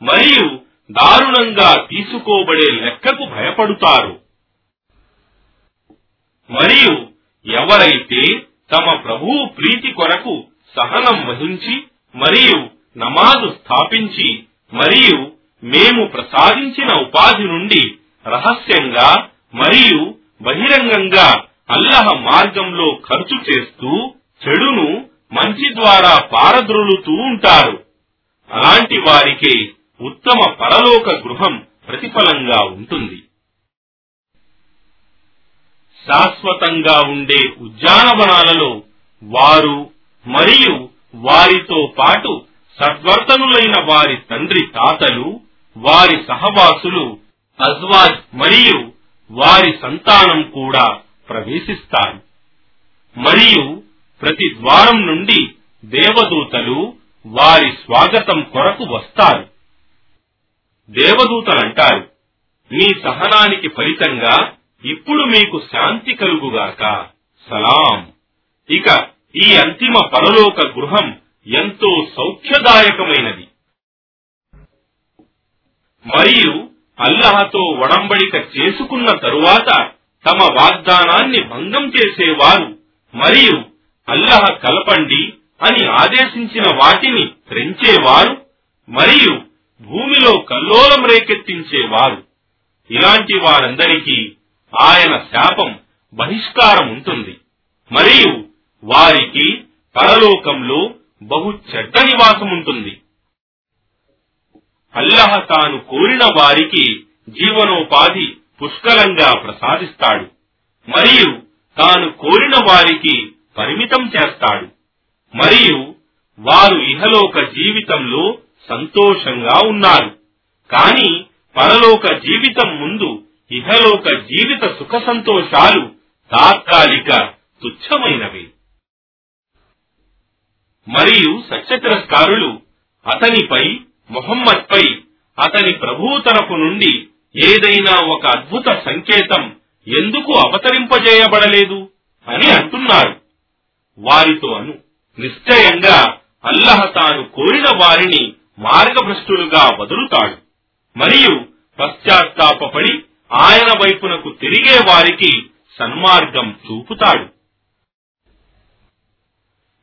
మరియు దారుణంగా తీసుకోబడే లెక్కకు భయపడుతారు. మరియు ఎవరైతే తమ ప్రభువు ప్రీతి కొరకు సహనం వహించి మరియు నమాజు స్థాపించి మరియు మేము ప్రసాదించిన ఉపాధి నుండి రహస్యంగా మరియు బహిరంగంగా అల్లహ మార్గంలో ఖర్చు చేస్తూ చెడును మంచి ద్వారా పారద్రోలుతూ ఉంటారు. అలాంటి వారికే ఉత్తమ పరలోక గృహం ప్రతిఫలంగా ఉంటుంది. శాశ్వతంగా ఉండే ఉద్యానవనాలలో వారు మరియు వారితో పాటు సద్వర్తనులైన వారి తండ్రి తాతలు వారి సహవాసులు అజ్వాజ్ మరియు వారి సంతానం కూడా ప్రవేశిస్తారు. మరియు ప్రతి ద్వారం నుండి దేవదూతలు వారి స్వాగతం కొరకు వస్తారు. దేవదూతలంటారు మీ సహనానికి ఫలితంగా ఇప్పుడు మీకు శాంతి కలుగుగాక. సలాం. ఇక ఈ అంతిమ పరలోక గృహం ఎంతో సౌఖ్యదాయకమైనది. మరియు అల్లహతో ఒడంబడిక చేసుకున్న తరువాత తమ వాగ్దానాన్ని భంగం చేసేవారు. మరియు అల్లహ కలపండి అని ఆదేశించిన వాటిని త్రెంచేవారు. మరియు భూమిలో కల్లోలం రేకెత్తించేవారు. ఇలాంటి వారందరికీ ఆయన శాపం బహిష్కారం ఉంటుంది. మరియు వారికి పరలోకంలో బహు చెడ్డ నివాసం ఉంటుంది. అల్లహ తాను కోరిన వారికి జీవనోపాధి పుష్కలంగా ప్రసాదిస్తాడు. మరియు తాను కోరిన వారికి పరిమితం చేస్తాడు. మరియు వారు ఇహలోక జీవితంలో సంతోషంగా ఉన్నారు. కాని పరలోక జీవితం ముందు ఇహలోక జీవిత సుఖ సంతోషాలు తాత్కాలిక తుచ్చమైనవి. మరియు సత్యతిరస్కారులు అతనిపై మొహమ్మద్పై అతని ప్రభువు తరపు నుండి ఏదైనా ఒక అద్భుత సంకేతం ఎందుకు అవతరింపజేయబడలేదు అని అంటున్నారు. వారితో అను. నిశ్చయంగా అల్లహ తాను కోరిన వారిని మార్గభ్రష్టులుగా వదులుతాడు. మరియు పశ్చాత్తాపడి ఆయన వైపునకు తిరిగే వారికి సన్మార్గం చూపుతాడు.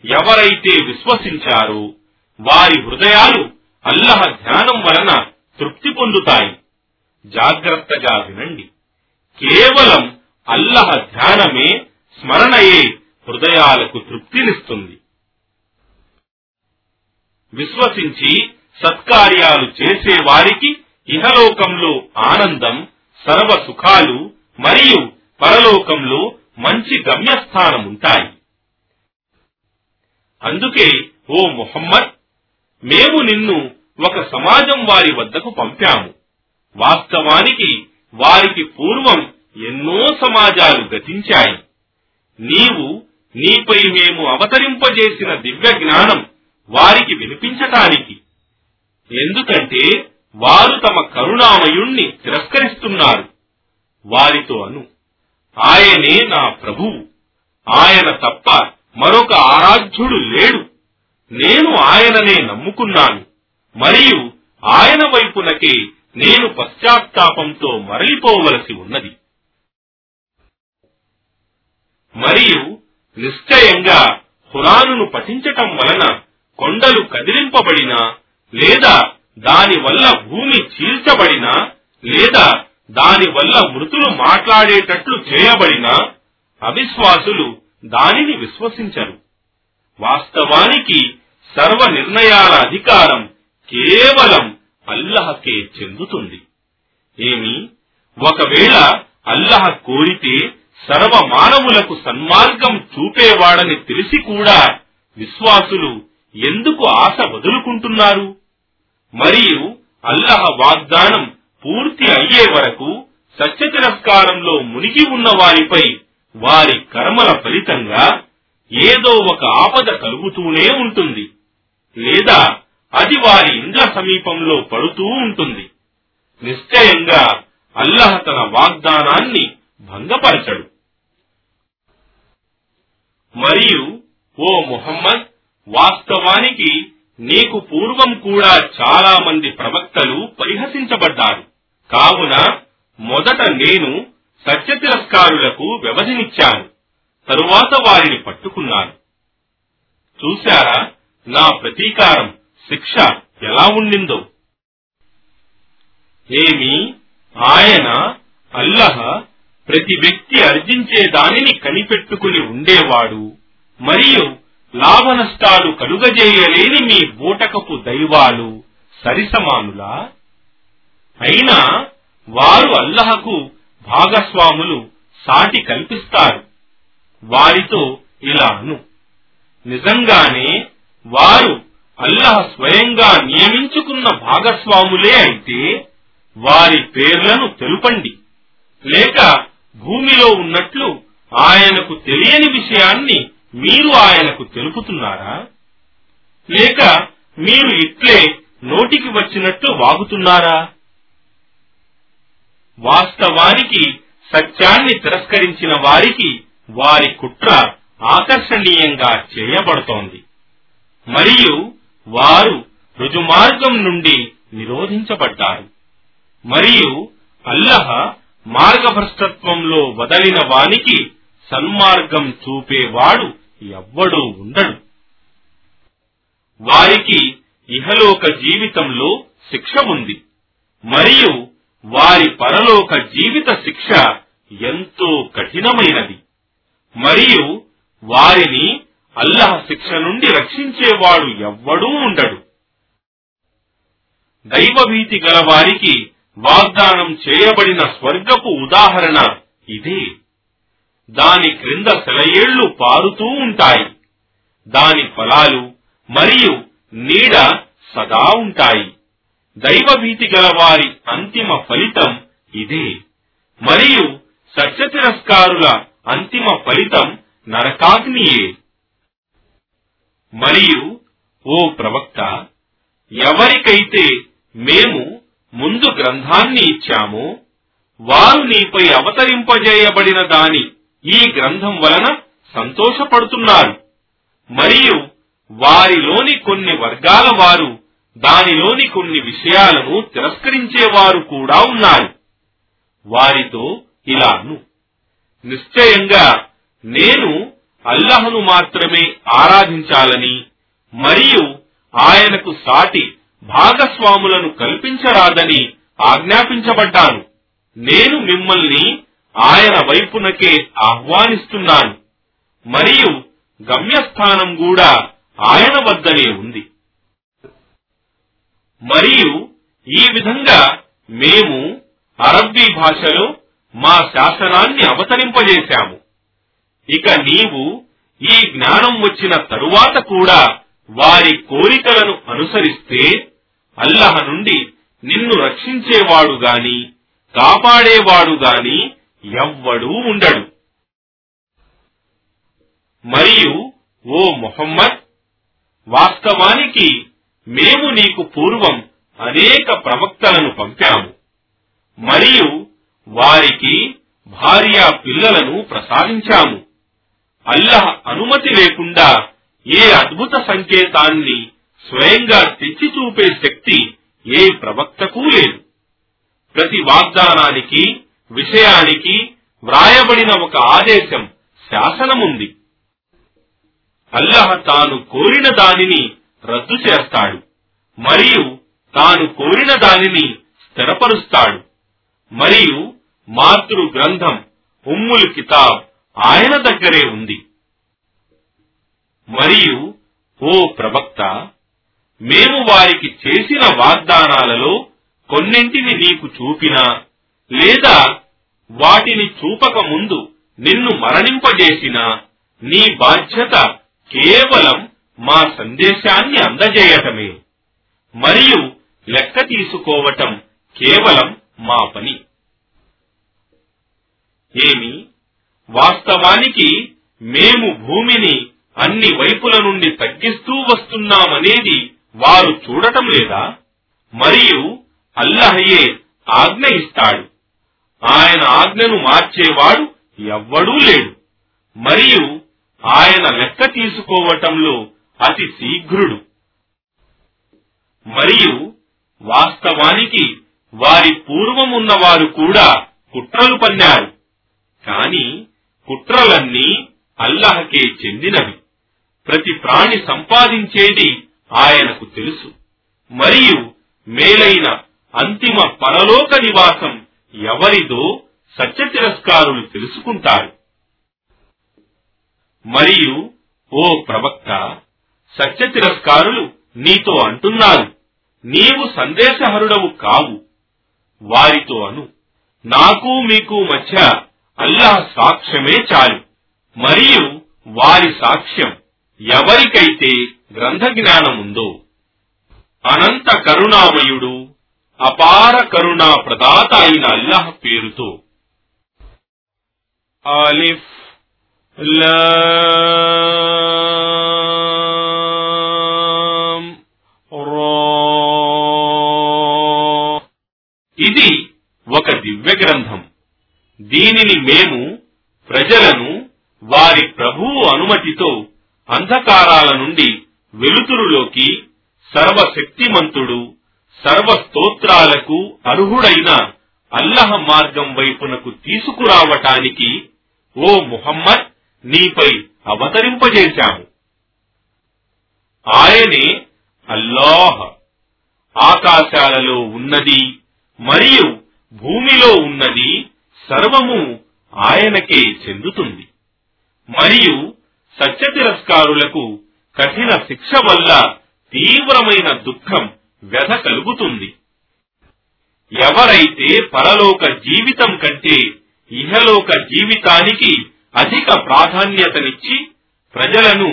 ఎవరైతే విశ్వసించారో వారి హృదయాలు అల్లహ ధ్యానం వలన తృప్తి పొందుతాయి. జాగ్రత్తగా వినండి. కేవలం అల్లహ ధ్యానమే స్మరణయే హృదయాలకు తృప్తినిస్తుంది. విశ్వసించి సత్కార్యాలు చేసే వారికి ఇహలోకంలో ఆనందం సర్వ సుఖాలు మరియు పరలోకంలో మంచి గమ్యస్థానం ఉంటాయి అందుకే ఓ ముహమ్మద్ మేము నిన్ను ఒక సమాజం వారి వద్దకు పంపాము. వాస్తవానికి వారికి పూర్వం ఎన్నో సమాజాలు గతించాయి. నీవు నీపై మేము అవతరింపజేసిన దివ్య జ్ఞానం వారికి వినిపించటానికి ఎందుకంటే వారు తమ కరుణామయుణ్ణి తిరస్కరిస్తున్నారు. వారితో అను ఆయనే నా ప్రభువు ఆయన తప్ప మరొక ఆరాధ్యుడు లేడు. నేను ఆయననే నమ్ముకున్నాను మరియు ఆయన వైపునకే నేను పశ్చాత్తాపంతో మరలిపోవలసి ఉన్నది. మరియు నిశ్చయంగా ఖురానును పఠించటం వలన కొండలు కదిలింపబడినా లేదా దాని వల్ల భూమి చీల్చబడినా లేదా దాని వల్ల మృతులు మాట్లాడేటట్లు చేయబడినా అవిశ్వాసులు దానిని విశ్వసించరు. వాస్తవానికి సర్వ నిర్ణయాల అధికారం కేవలం అల్లహకే చెందుతుంది. ఏమి? ఒకవేళ అల్లహ కోరితే సర్వ మానవులకు సన్మార్గం చూపేవాడని తెలిసి కూడా విశ్వాసులు ఎందుకు ఆశ వదులుకుంటున్నారు? మరియు అల్లహ వాగ్దానం పూర్తి అయ్యే వరకు సత్య తిరస్కారంలో మునిగి ఉన్న వారిపై వారి కర్మల ఫలితంగా ఏదో ఒక ఆపద కలుగుతూనే ఉంటుంది. లేదా అది వారి ఇండ్ల సమీపంలో పడుతూ ఉంటుంది. నిశ్చయంగా అల్లహ తన వాగ్దానాన్ని భంగపరచడు. మరియు ఓ ముహమ్మద్ వాస్తవానికి నీకు పూర్వం కూడా చాలా మంది ప్రవక్తలు పరిహసించబడ్డారు. కావున మొదట నేను సత్య తిరస్కారులకు వ్యవధినిచ్చాను. తరువాత వారిని పట్టుకున్నాను. చూశారా? నా ప్రతీకారం శిక్ష ఎలా ఉండిందో? ఏమి ఆయన అల్లహ ప్రతి వ్యక్తి అర్జించే దానిని కనిపెట్టుకుని ఉండేవాడు. మరియు లాభ నష్టాలు కలుగజేయలేని మీ బూటకపు దైవాలు సరిసమానులా? అయినా వారు అల్లహకు భాగస్వాములు సాటి కల్పిస్తారు. వారితో ఇలా అను. నిజంగానే వారు అల్లహ స్వయంగా నియమించుకున్న భాగస్వాములే అయితే వారి పేర్లను తెలుపండి. లేక భూమిలో ఉన్నట్లు ఆయనకు తెలియని విషయాన్ని మీరు ఆయనకు తెలుపుతున్నారా? లేక మీరు ఇట్లే నోటికి వచ్చినట్లు వాగుతున్నారా? వాస్తవానికి సత్యాన్ని తిరస్కరించిన వారికి వారి కుట్ర ఆకర్షణీయంగా చేయబడుతోంది. మరియు వారు రుజుమార్గం నుండి నిరోధించబడ్డారు. మరియు అల్లహ మార్గభ్రష్టత్వంలో వదలిన వానికి సన్మార్గం చూపేవాడు ఎవ్వడూ ఉండడు. వారికి ఇహలోక జీవితంలో శిక్ష ఉంది. మరియు వారి పరలోక జీవిత శిక్ష ఎంతో కఠినమైనది. మరియు వారిని అల్లహ శిక్ష నుండి రక్షించేవాడు ఎవ్వడూ ఉండడు. దైవభీతి గల వారికి వాగ్దానం చేయబడిన స్వర్గపు ఉదాహరణ ఇదే. దాని క్రింద సెలయేళ్ళు పారుతూ ఉంటాయి. దాని ఫలాలు మరియు నీడ సదా ఉంటాయి. దైవభీతి గల వారి అంతిమ ఫలితం ఇదే. మరియు సత్య తిరస్కారుల అంతిమ ఫలితం నరకాగ్నియే. మరియు ఓ ప్రవక్త ఎవరికైతే మేము ముందు గ్రంథాన్ని ఇచ్చామో వారు నీపై అవతరింపజేయబడిన దాని ఈ గ్రంథం వలన సంతోషపడుతున్నారు. మరియు వారిలోని కొన్ని వర్గాల వారు దానిలోని కొన్ని విషయాలను తిరస్కరించేవారు కూడా ఉన్నారు. వారితో ఇలాను నిశ్చయంగా నేను అల్లహను మాత్రమే ఆరాధించాలని మరియు ఆయనకు సాటి భాగస్వాములను కల్పించరాదని ఆజ్ఞాపించబడ్డాను. నేను మిమ్మల్ని ఆయన వైపునకే ఆహ్వానిస్తున్నాను. మరియు గమ్యస్థానం కూడా ఆయన వద్దనే ఉంది. మరియు ఈ విధంగా మేము అరబ్బీ భాషలో మా శాసనాన్ని అవతరింపజేశాము. ఇక నీవు ఈ జ్ఞానం వచ్చిన తరువాత కూడా వారి కోరికలను అనుసరిస్తే అల్లహ నుండి నిన్ను రక్షించేవాడు గాని కాపాడేవాడు గాని ఎవ్వడూ ఉండడు. మరియు ఓ మొహమ్మద్ వాస్తవానికి మేము నీకు పూర్వం అనేక ప్రవక్తలను పంపాము. మరియు వారికి భార్య పిల్లలను ప్రసాదించాము. అల్లహ అనుమతి లేకుండా ఏ అద్భుత సంకేతాన్ని స్వయంగా తెచ్చి చూపే శక్తి ఏ ప్రవక్తకు లేదు. ప్రతి వాగ్దానానికి విషయానికి వ్రాయబడిన ఒక ఆదేశం శాసనముంది. అల్లహ తాను కోరిన దానిని రద్దు చేస్తాడు మరియు తాను కోరిన దానిని స్థిరపరుస్తాడు మరియు మాతృ గ్రంథం ఉమ్ముల్ కితాబ్ ఆయన దగ్గరే ఉంది. మరియు ఓ ప్రవక్త మేము వారికి చేసిన వాగ్దానాలలో కొన్నింటిని నీకు చూపినా లేదా వాటిని చూపక ముందు నిన్ను మరణింపజేసిన నీ బాధ్యత కేవలం మా సందేశాన్ని అందజేయటమే. మరియు లెక్క తీసుకోవటం కేవలం మా పని. ఏమి? వాస్తవానికి మేము భూమిని అన్ని వైపుల నుండి తగ్గిస్తూ వస్తున్నామనేది వారు చూడటం లేదా? మరియు అల్లహయే ఆజ్ఞ ఇస్తాడు. ఆయన ఆజ్ఞను మార్చేవాడు ఎవ్వడూ లేడు. మరియు ఆయన లెక్క తీసుకోవటంలో అతి శీఘ్రుడు. మరియు వాస్తవానికి వారి పూర్వమున్న వారు కూడా కుట్రలు పన్నారు. కాని కుట్రలన్నీ అల్లహకే చెందినవి. ప్రతి ప్రాణి సంపాదించేది ఆయనకు తెలుసు. మరియు మేలైన అంతిమ పరలోక నివాసం ఎవరిదో సత్య తిరస్కారులు తెలుసుకుంటారు. మరియు ఓ ప్రవక్త సత్య తిరస్కారులు నీతో అంటున్నారు నీవు సందేశహరుడవు కావు వారితో అను నాకు మీకు మధ్య అల్లాహ్ సాక్ష్యమే చాలు మరియు వారి సాక్ష్యం ఎవరికైతే గ్రంథ జ్ఞానముందో అనంత కరుణామయుడు అపార కరుణా ప్రదాత అయిన అల్లాహ్ పేరుతో. ఆలిఫ్ ఇది ఒక దివ్య గ్రంథం. దీనిని మేము ప్రజలను వారి ప్రభువు అనుమతితో అంధకారాల నుండి వెలుతురులోకి సర్వశక్తిమంతుడు సర్వ స్తోత్రాలకు అర్హుడైన అల్లహ మార్గం వైపునకు తీసుకురావటానికి ఓ ముహమ్మద్ నీపై అవతరింపజేశాము. ఆయనే అల్లాహ్. ఆకాశాలలో ఉన్నది మరియు భూమిలో ఉన్నది సర్వము ఆయనకే చెందుతుంది. మరియు సత్య తిరస్కారులకు కఠిన శిక్ష వల్ల తీవ్రమైన దుఃఖం వ్యధ కలుగుతుంది. ఎవరైతే పరలోక జీవితం కంటే ఇహలోక జీవితానికి అధిక ప్రాధాన్యతనిచ్చి ప్రజలను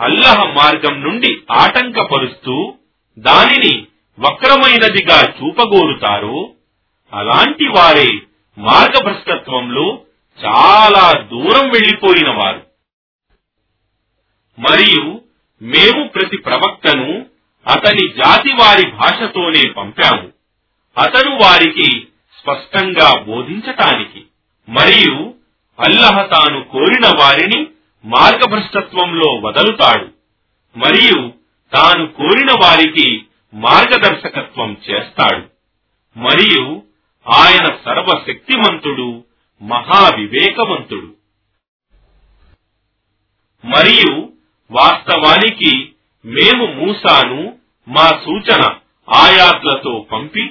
అల్లహ మార్గం నుండి ఆటంకపరుస్తూ దానిని వక్రమైనదిగా చూపగోరుతారో అలాంటి వారే మార్గభ్రష్టత్వంలో చాలా దూరం వెళ్ళిపోయిన వారు మరియు మేము ప్రతి ప్రవక్తను అతని జాతి వారి భాషతోనే పంపాము. అతను వారికి స్పష్టంగా బోధించటానికి మరియు అల్లహ తాను కోరిన వారిని మార్గభ్రష్టత్వంలో వదలుతాడు. మరియు తాను కోరిన వారికి మార్గదర్శకత్వం చేస్తాడు. మరియు ఆయన సర్వశక్తిమంతుడు మహావివేకవంతుడు. మరియు వాస్తవానికి మేము మూసాను మా సూచన ఆయాత్లతో పంపి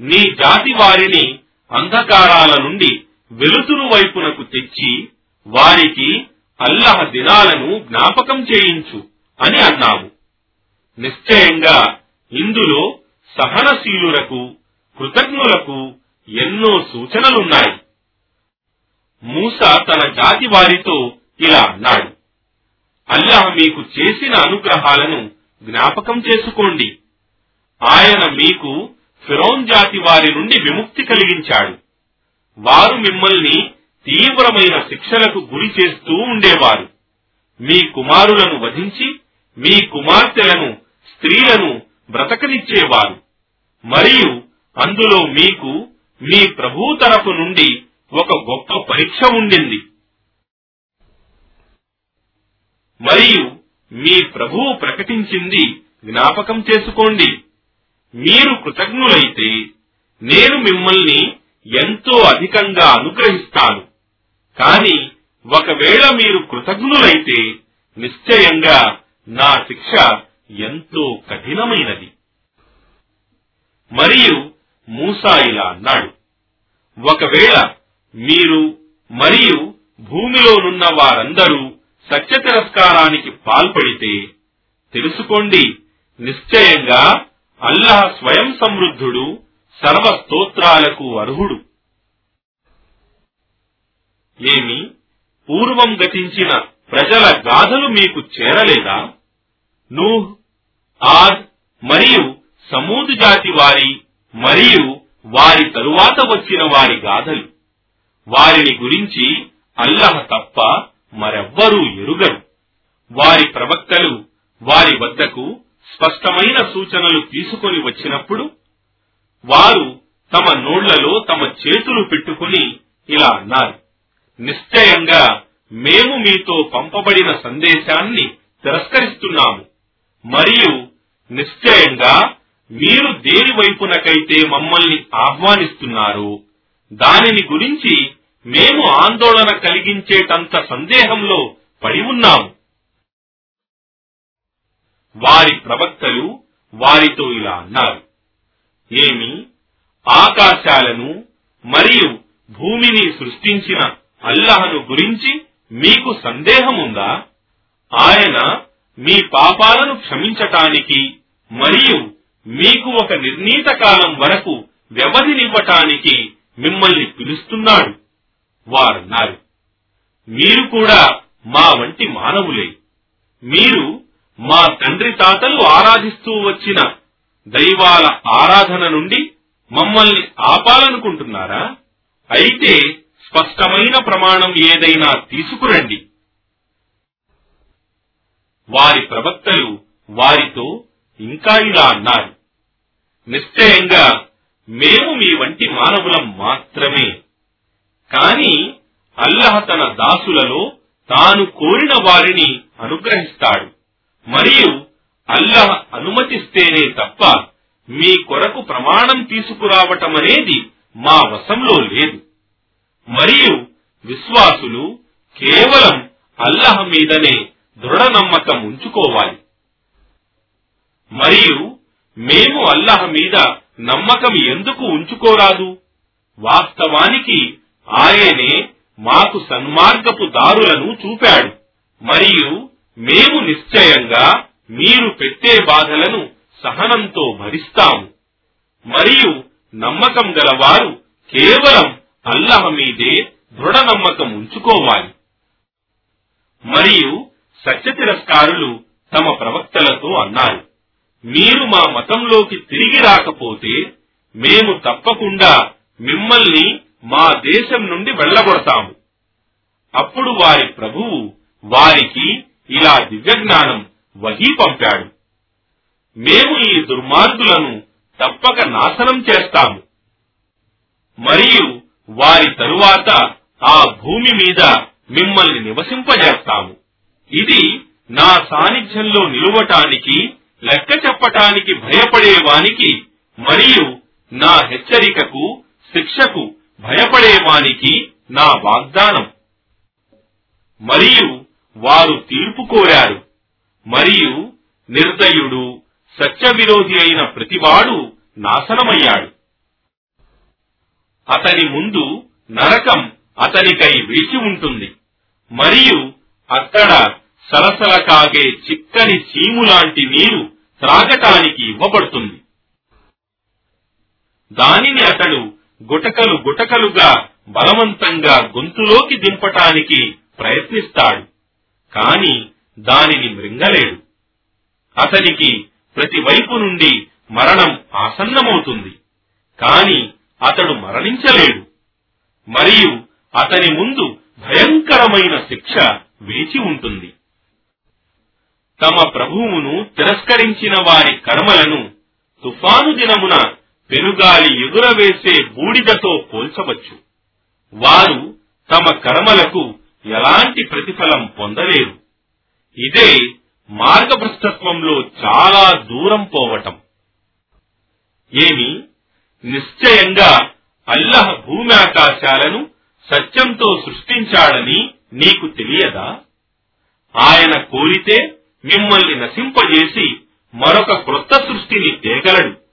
నీ జాతి వారిని అంధకారాల నుండి వెలుతురు వైపునకు తెచ్చి వారికి అల్లహ దినాలను జ్ఞాపకం చేయించు అని అన్నాము నిశ్చయంగా ఇందులో సహనశీలులకు కృతజ్ఞులకు ఎన్నో సూచనలున్నాయి. మూస తన జాతి వారితో ఇలా అన్నాడు. అల్లాహ్ మీకు చేసిన అనుగ్రహాలను జ్ఞాపకం చేసుకోండి. ఆయన మీకు ఫిరోన్ జాతి వారి నుండి విముక్తి కలిగించాడు. వారు మిమ్మల్ని తీవ్రమైన శిక్షలకు గురి చేస్తూ ఉండేవారు. మీ కుమారులను వధించి మీ కుమార్తెలను స్త్రీలను బ్రతకనిచ్చేవారు. మరియు అందులో మీకు మీ ప్రభు తరపు నుండి ఒక గొప్ప పరీక్ష ఉండింది. మరియు మీ ప్రభువు ప్రకటించింది జ్ఞాపకం చేసుకోండి. మీరు కృతజ్ఞులైతే నేను మిమ్మల్ని ఎంతో అధికంగా అనుగ్రహిస్తాను. కాని ఒకవేళ మీరు కృతజ్ఞులైతే నిశ్చయంగా నా శిక్ష ఎంతో కఠినమైనది. మరియు మూసా ఇలా అన్నాడు ఒకవేళ మీరు మరియు భూమిలోనున్న వారందరూ సత్య తిరస్కారానికి పాల్పడితే తెలుసుకోండి నిశ్చయంగా అల్లాహ్ స్వయం సమృద్ధుడు సర్వ స్తోత్రాలకు అర్హుడు. ఏమి? పూర్వం గతించిన ప్రజల గాథలు మీకు చేరలేదా? నూహ్ ఆద్ మరియు సమూదు జాతి వారి మరియు వారి తరువాత వచ్చిన వారి గాథలు. వారిని గురించి అల్లహ తప్ప మరెవ్వరూ ఎరుగరు. వారి ప్రవక్తలు వారి వద్దకు స్పష్టమైన సూచనలు తీసుకొని వచ్చినప్పుడు వారు తమ నోళ్ళలో తమ చేతులు పెట్టుకుని ఇలా అన్నారు నిశ్చయంగా మేము మీతో పంపబడిన సందేశాన్ని తిరస్కరిస్తున్నాము. మరియు నిశ్చయంగా మీరు దేని వైపునకైతే మమ్మల్ని ఆహ్వానిస్తున్నారు దానిని గురించి మేము ఆందోళన కలిగించేటంత సందేహంలో పడి ఉన్నాము. వారి ప్రవక్తలు వారితో ఇలా అన్నారు. ఏమి? ఆకాశాలను మరియు భూమిని సృష్టించిన అల్లహను గురించి మీకు సందేహముందా? ఆయన మీ పాపాలను క్షమించటానికి మరియు మీకు ఒక నిర్ణీత కాలం వరకు వ్యవధినివ్వటానికి మిమ్మల్ని పిలుస్తున్నాడు. వారన్నారు. మీరు కూడా మా వంటి మానవులే. మీరు మా తండ్రి తాతలు ఆరాధిస్తూ వచ్చిన దైవాల ఆరాధన నుండి మమ్మల్ని ఆపాలనుకుంటున్నారా? అయితే స్పష్టమైన ప్రమాణం ఏదైనా తీసుకురండి. వారి ప్రవక్తలు వారితో ఇంకా ఇలా అన్నారు. నిశ్చయంగా మేము మీ వంటి మానవులం మాత్రమే. కాని అల్లహ తన దాసులలో తాను కోరిన వారిని అనుగ్రహిస్తాడు. మరియు అల్లహ అనుమతిస్తేనే తప్ప మీ కొరకు ప్రమాణం తీసుకురావటమనేది మా వశంలో లేదు. మరియు విశ్వాసులు కేవలం అల్లహ మీదనే దృఢ నమ్మకం ఉంచుకోవాలి. మరియు మేము అల్లహ మీద నమ్మకం ఎందుకు ఉంచుకోరాదు? వాస్తవానికి ఆయనే మాకు సన్మార్గపు దారులను చూపాడు. మరియు మేము నిశ్చయంగా మీరు పెట్టే బాధలను సహనంతో భరిస్తాము. మరియు నమ్మకం గలవారు కేవలం అల్లహ మీదే దృఢ నమ్మకం ఉంచుకోవాలి. మరియు సత్య తిరస్కారులు తమ ప్రవక్తలతో అన్నారు మీరు మా మతంలోకి తిరిగి రాకపోతే మేము తప్పకుండా మిమ్మల్ని మా దేశం నుండి వెళ్ళగొడతాము. అప్పుడు వారి ప్రభువు వారికి ఇలా దివ్యజ్ఞానం వహీ పంపాడు. మేము ఈ దుర్మార్గులను తప్పక నాశనం చేస్తాము. మరియు వారి తరువాత ఆ భూమి మీద మిమ్మల్ని నివసింపజేస్తాము. ఇది నా సాన్నిధ్యంలో నిలువటానికి లెక్క చెప్పటానికి భయపడేవానికి మరియు నా హెచ్చరికకు శిక్షకు భయపడేవానికి నా వాగ్దానం. మరియు వారు తీర్పు కోరారు. మరియు నిర్దయుడు సత్య విరోధి అయిన ప్రతివాడు నాశనమయ్యాడు. అతని ముందు నరకం అతనికై వేచి ఉంటుంది. మరియు అక్కడ సలసల కాగే చిక్కని చీములాంటి నీరు త్రాగటానికి ఇవ్వబడుతుంది. దానిని అతడు గుటకలు గుటకలుగా బలవంతంగా గొంతులోకి దింపటానికి ప్రయత్నిస్తాడు. కాని దానిని మృంగలేడు. అతనికి ప్రతి వైపు నుండి మరణం ఆసన్నమవుతుంది. కాని అతడు మరణించలేడు. మరియు అతని ముందు భయంకరమైన శిక్ష వేచి ఉంటుంది. తమ ప్రభువును తిరస్కరించిన వారి కర్మలను తుఫాను దినమున పెనుగాలి ఎగురవేసే బూడిదతో పోల్చవచ్చు. వారు తమ కర్మలకు ఎలాంటి ప్రతిఫలం పొందలేరు. ఇదే మార్గభ్రష్టత్వంలో చాలా దూరం పోవటం. ఏమి? నిశ్చయంగా అల్లహ భూమి ఆకాశాలను సత్యంతో సృష్టించాడని నీకు తెలియదా? ఆయన కోరితే మిమ్మల్ని నశింపజేసి మరొక క్రొత్త సృష్టిని తేగలడు.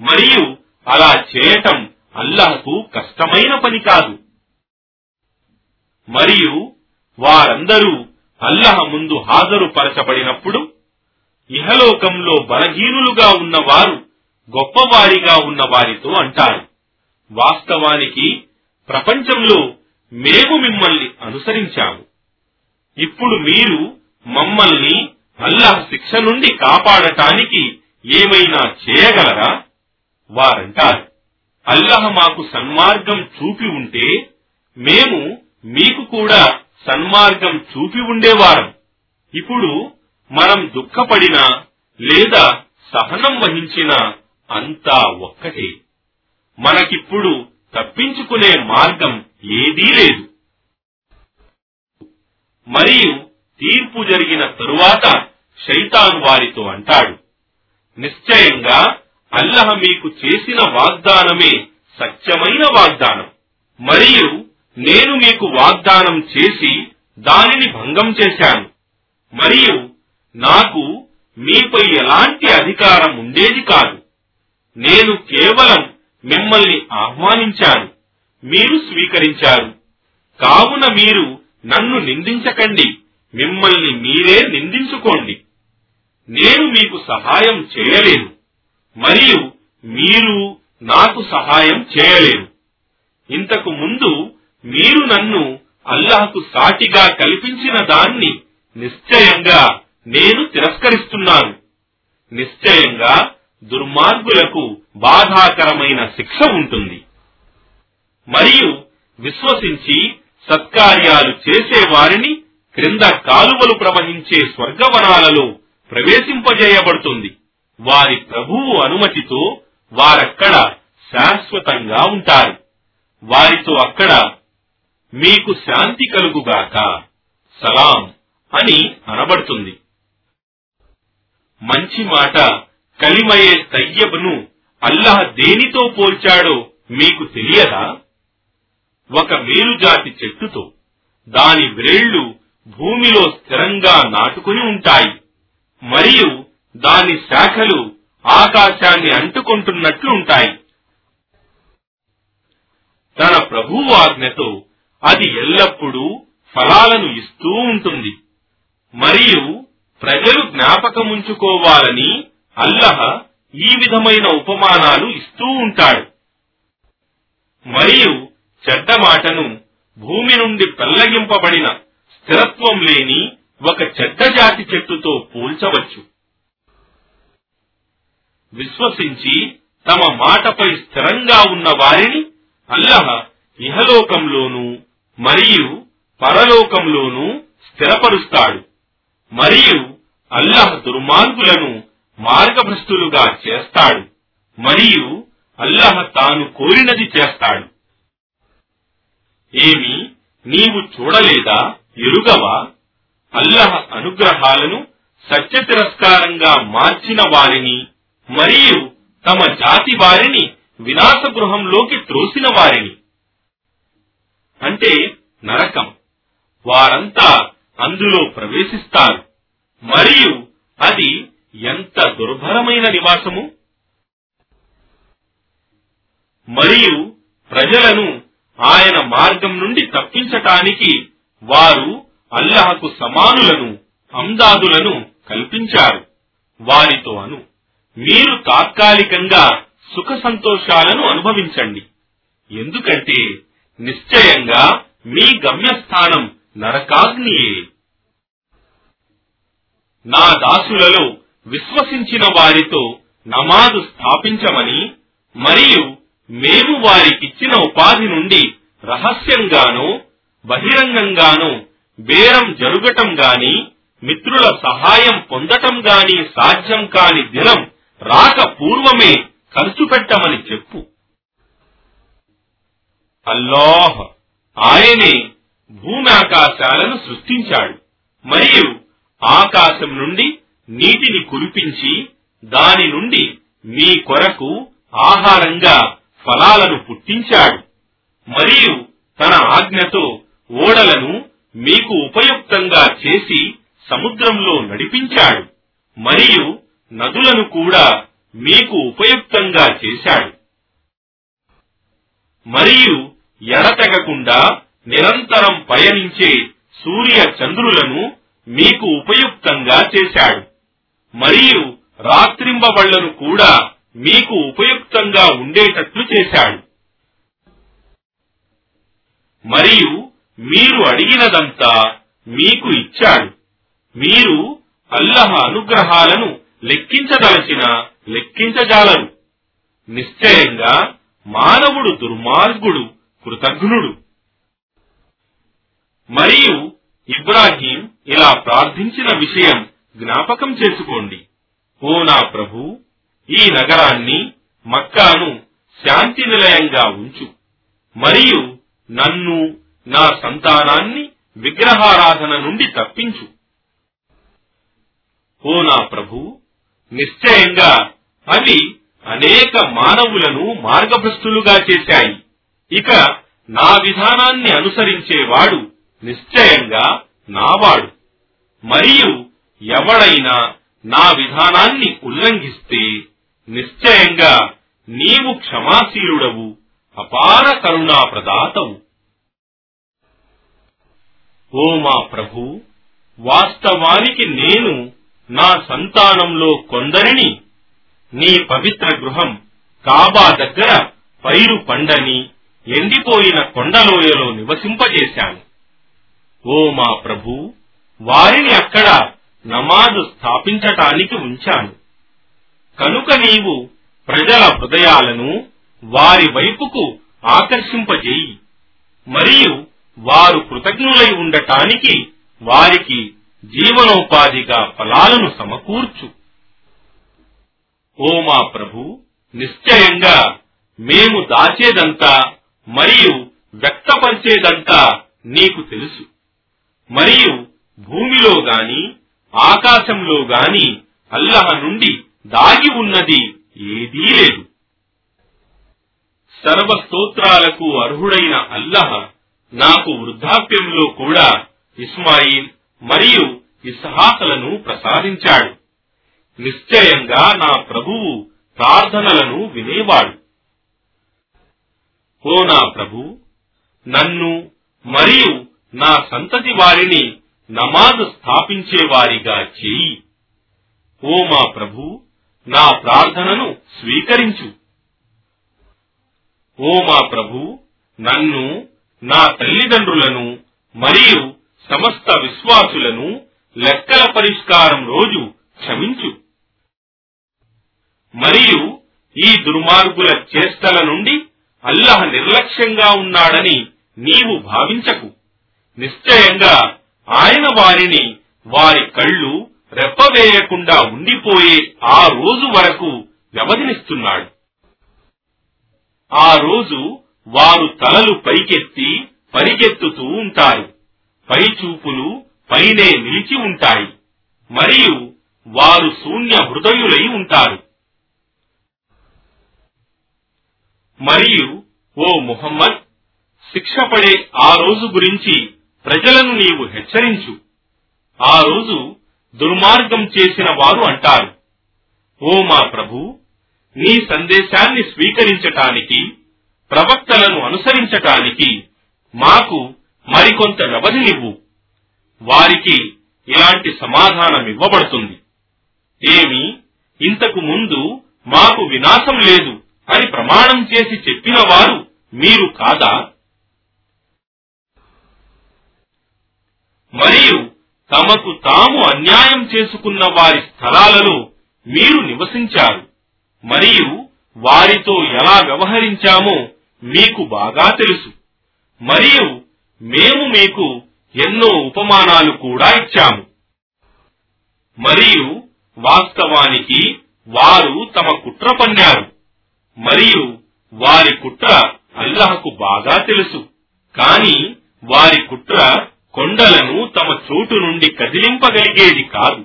మరియు అలా చేయటం అల్లహకు కష్టమైన పని కాదు. మరియు వారందరూ అల్లహ ముందు హాజరుపరచబడినప్పుడు ఇహలోకంలో బలహీనులుగా ఉన్నవారు గొప్పవారిగా ఉన్న వారితో అంటారు. వాస్తవానికి ప్రపంచంలో మేము మిమ్మల్ని అనుసరించాము. ఇప్పుడు మీరు మమ్మల్ని అల్లాహ్ శిక్ష నుండి కాపాడటానికి ఏమైనా చేయగలరా? వారంటారు. అల్లహ మాకు సన్మార్గం చూపి ఉంటే మేము మీకు కూడా సన్మార్గం చూపి ఉండేవారం. ఇప్పుడు మనం దుఃఖపడినా లేదా సహనం వహించినా అంతా ఒక్కటే. మనకిప్పుడు తప్పించుకునే మార్గం ఏదీ లేదు. మరియు తీర్పు జరిగిన తరువాత శైతాన్ వారితో అంటాడు నిశ్చయంగా అల్లహ మీకు చేసిన వాగ్దానమే సత్యమైన వాగ్దానం. మరియు నేను మీకు వాగ్దానం చేసి దానిని భంగం చేశాను. మరియు నాకు మీపై ఎలాంటి అధికారం ఉండేది కాదు. నేను కేవలం మిమ్మల్ని ఆహ్వానించాను. మీరు స్వీకరించారు. కావున మీరు నన్ను నిందించకండి. మిమ్మల్ని మీరే నిందించుకోండి. నేను మీకు సహాయం చేయలేను. మరియు మీరు నాకు సహాయం చేయలేరు. ఇంతకు ముందు మీరు నన్ను అల్లాహకు సాటిగా కల్పించిన దాన్ని నిశ్చయంగా నేను తిరస్కరిస్తున్నాను. నిశ్చయంగా దుర్మార్గులకు బాధాకరమైన శిక్ష ఉంటుంది. మరియు విశ్వసించి సత్కార్యాలు చేసేవారిని క్రింద కాలువలు ప్రవహించే స్వర్గవనాలలో ప్రవేశింపజేయబడుతుంది. వారి ప్రభువు అనుమతితో వారక్కడ శాశ్వతంగా ఉంటారు. వారితో అక్కడ మీకు శాంతి కలుగుగాక సలాం అని అనబడుతుంది. మంచి మాట కలిమయే తయ్యబ్ను అల్లహ దేనితో పోల్చాడో మీకు తెలియదా? ఒక మేలుజాతి చెట్టుతో దాని వ్రేళ్ళు భూమిలో స్థిరంగా నాటుకుని ఉంటాయి. మరియు దాని శాఖలు ఆకాశాన్ని అంటుకుంటున్నట్లు ఉంటాయి. తన ప్రభువు ఆజ్ఞతో అది ఎల్లప్పుడూ ఫలాలను ఇస్తూ ఉంటుంది. మరియు ప్రజలు జ్ఞాపకముంచుకోవాలని అల్లహ ఈ విధమైన ఉపమానాలు ఇస్తూ ఉంటాడు. మరియు చెడ్డ మాటను భూమి నుండి పెల్లగింపబడిన స్థిరత్వం లేని ఒక చెడ్డ జాతి చెట్టుతో పోల్చవచ్చు. విశ్వసించి తమ మాటపై స్థిరంగా ఉన్న వారిని అల్లహ ఇహలోకంలోనూ మరియు పరలోకంలోనూ స్థిరపరుస్తాడు. మరియు అల్లహ దుర్మార్గులను మార్గభ్రష్టులుగా చేస్తాడు. మరియు అల్లహ తాను కోరినది చేస్తాడు. ఏమి నీవు చూడలేదా? ఎరుగవా? అల్లహ అనుగ్రహాలను సత్య తిరస్కారంగా మార్చిన వారిని మరియు తమ జాతి వారిని వినాశ గృహంలోకి త్రోసిన వారిని. అంటే నరకం. వారంతా అందులో ప్రవేశిస్తారు. మరియు అది ఎంత దుర్భరమైన నివాసము? మరియు ప్రజలను ఆయన మార్గం నుండి తప్పించటానికి వారు అల్లహకు సమానులను అందాదులను కల్పించారు. వారితో అను. మీరు తాత్కాలికంగా సుఖ సంతోషాలను అనుభవించండి. ఎందుకంటే నిశ్చయంగా మీ గమ్యస్థానం నరకాగ్నియే. నా దాసులలో విశ్వసించిన వారితో నమాజు స్థాపించమని మరియు మేము వారికిచ్చిన ఉపాధి నుండి రహస్యంగానో బహిరంగంగానో బేరం జరుగటం గాని మిత్రుల సహాయం పొందటం గాని సాధ్యం కాని దినం రాక పూర్వమే ఖర్చు పెట్టమని చెప్పు. అల్లాహ్ ఆయనే భూమి ఆకాశాలను సృష్టించాడు మరియు ఆకాశం నుండి నీటిని కురిపించి దాని నుండి మీ కొరకు ఆహారంగా ఫలాలను పుట్టించాడు మరియు తన ఆజ్ఞతో ఓడలను మీకు ఉపయుక్తంగా చేసి సముద్రంలో నడిపించాడు మరియు నదులను కూడా మీకు ఉపయుక్తంగా చేశాడు. మరియు ఎడతెగకుండా నిరంతరం పయనించే సూర్య చంద్రులను మీకు ఉపయుక్తంగా చేశాడు. మరియు రాత్రింబవళ్ళను కూడా మీకు ఉపయుక్తంగా ఉండేటట్లు చేశాడు. మరియు మీరు అడిగినదంతా మీకు ఇచ్చాడు. మీరు అల్లహ అనుగ్రహాలను లెక్కించదలచిన లెక్కించజాలరు నిశ్చయంగా మానవుడు దుర్మార్గుడు కృతజ్ఞుడు. మరియు ఇబ్రాహీం ఇలా ప్రార్థించిన విషయం జ్ఞాపకం చేసుకోండి. ఓ నా ప్రభు ఈ నగరాన్ని మక్కాను శాంతి నిలయంగా ఉంచు. మరియు నన్ను నా సంతానాన్ని విగ్రహారాధన నుండి తప్పించు. ఓ నా ప్రభు నిశ్చయంగా అవి అనేక మానవులను మార్గభ్రష్టులుగా చేశాయి. ఇక నా విధానాన్ని అనుసరించేవాడు నిశ్చయంగా నావాడు. మరియు ఎవడైనా నా విధానాన్ని ఉల్లంఘిస్తే నిశ్చయంగా నీవు క్షమాశీలుడవు అపార కరుణా ప్రదాతవు ఓ మా ప్రభు వాస్తవానికి నేను నా సంతానంలో కొందరిని నీ పవిత్ర గృహం కాబా దగ్గర పైరు పండని ఎండిపోయిన కొండలోయలో నివసింపజేశాను. ఓ మా ప్రభు వారిని అక్కడ నమాజు స్థాపించటానికి ఉంచాను. కనుక నీవు ప్రజల హృదయాలను వారి వైపుకు ఆకర్షింపజేయి. మరియు వారు కృతజ్ఞులై ఉండటానికి వారికి జీవనోపాధిగా ఫలాలను సమకూర్చు. ఓ మా ప్రభు నిశ్చయంగా మేము దాచేదంతా మరియు వ్యక్తపరిచేదంతా నీకు తెలుసు. మరియు భూమిలో గాని ఆకాశంలో గాని అల్లహ నుండి దాగి ఉన్నది ఏదీ లేదు. సర్వ స్తోత్రాలకు అర్హుడైన అల్లహ నాకు వృద్ధాప్యంలో కూడా ఇస్మాయిల్ మరియు ఇస్హాకులను ప్రసాదించాడు. నిశ్చయంగా నా ప్రభువు ప్రార్థనలను వినేవాడు. ఓ నా ప్రభు నన్ను మరియు నా సంతతి వారిని నమాజ్ స్థాపించేవారిగా చేయి. ఓ మా ప్రభు నా ప్రార్థనను స్వీకరించు. ఓ మా ప్రభు నన్ను నా తల్లిదండ్రులను మరియు సమస్త విశ్వాసులను లెక్కల పరిష్కారం రోజు క్షమించు. మరియు ఈ దుర్మార్గుల చేష్టల నుండి అల్లహ నిర్లక్ష్యంగా ఉన్నాడని నీవు భావించకు. నిశ్చయంగా ఆయన వారిని వారి కళ్ళు రెప్పవేయకుండా ఉండిపోయే ఆ రోజు వరకు వ్యవధినిస్తున్నాడు. ఆ రోజు వారు తలలు పైకెత్తి పరిగెత్తుతూ ఉంటారు. పై చూపులు పైనే నిలిచి ఉంటాయి మరియు వారు శూన్య హృదయులై ఉంటారు. మరియు ఓ ముహమ్మద్ శిక్ష పడే ఆ రోజు గురించి ప్రజలను నీవు హెచ్చరించు. ఆ రోజు దుర్మార్గం చేసిన వారు అంటారు. ఓ మా ప్రభు నీ సందేశాన్ని స్వీకరించటానికి ప్రవక్తలను అనుసరించటానికి మాకు మరికొంత వ్యవధినివ్వు వారికి ఇలాంటి సమాధానం ఇవ్వబడుతుంది. ఏమి? ఇంతకు ముందు మాకు వినాశం లేదు అని ప్రమాణం చేసి చెప్పిన వారు మీరు కాదా? మరియు తమకు తాము అన్యాయం చేసుకున్న వారి స్థలాలలో మీరు నివసించారు. మరియు వారితో ఎలా వ్యవహరించామో మీకు బాగా తెలుసు. మరియు మేము మీకు ఎన్నో ఉపమానాలు కూడా ఇచ్చాము. మరియు వాస్తవానికి వారు తమ కుట్ర పన్నారు. మరియు వారి కుట్ర అల్లహకు బాగా తెలుసు. కాని వారి కుట్ర కొండలను తమ చోటు నుండి కదిలింపగలిగేది కాదు.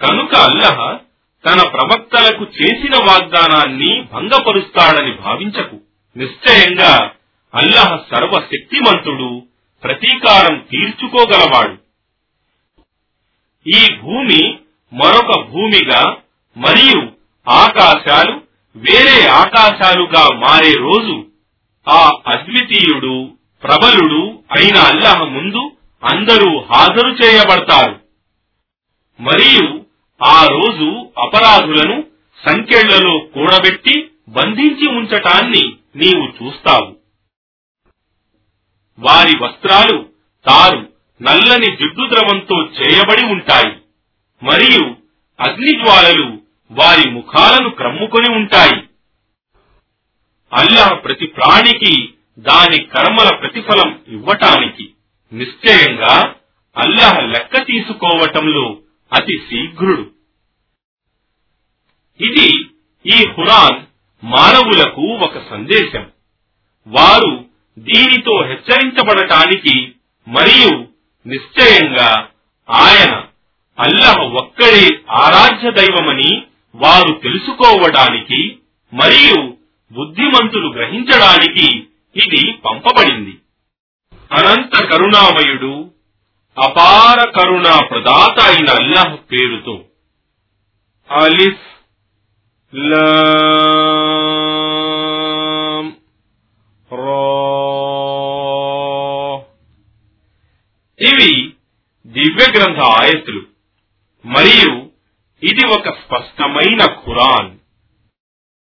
కనుక అల్లహ తన ప్రవక్తలకు చేసిన వాగ్దానాన్ని భంగపరుస్తాడని భావించకు. నిశ్చయంగా అల్లహ సర్వశక్తిమంతుడు ప్రతీకారం తీర్చుకోగలవాడు. ఈ భూమి మరొక భూమిగా మరియు ఆకాశాలు వేరే ఆకాశాలుగా మారే రోజు ఆ అద్వితీయుడు ప్రబలుడు అయిన అల్లాహ్ ముందు అందరూ హాజరు చేయబడతారు. మరియు ఆ రోజు అపరాధులను సంఖ్యలలో కూడబెట్టి బంధించి ఉంచటాన్ని నీవు చూస్తావు. వారి వస్త్రాలు తారు నల్లని జిడ్డు ద్రవంతో చేయబడి ఉంటాయి. మరియు అగ్నిజ్వాలలు వారి ముఖాలను క్రమ్ముకొని ఉంటాయి. అల్లాహ్ ప్రతి ప్రాణికి దాని కర్మల ప్రతిఫలం ఇవ్వటానికి నిశ్చయంగా అల్లాహ్ లెక్క తీసుకోవటంలో అతి శీఘ్రుడు. ఇది ఈ హురాన్ మానవులకు ఒక సందేశం. వారు దీనితో హెచ్చరించబడటానికి మరియు నిశ్చయంగా ఆయన అల్లహ ఒక్కడే ఆరాధ్య దైవమని వారు తెలుసుకోవడానికి మరియు బుద్ధిమంతులు గ్రహించడానికి ఇది పంపబడింది. అనంత కరుణామయుడు అపార కరుణా ప్రదాత అయిన అల్లాహ్ పేరుతో. అలిఫ్ లా దివ్య గ్రంథ ఆయతులు. మరియు ఇది ఒక స్పష్టమైన ఖురాన్.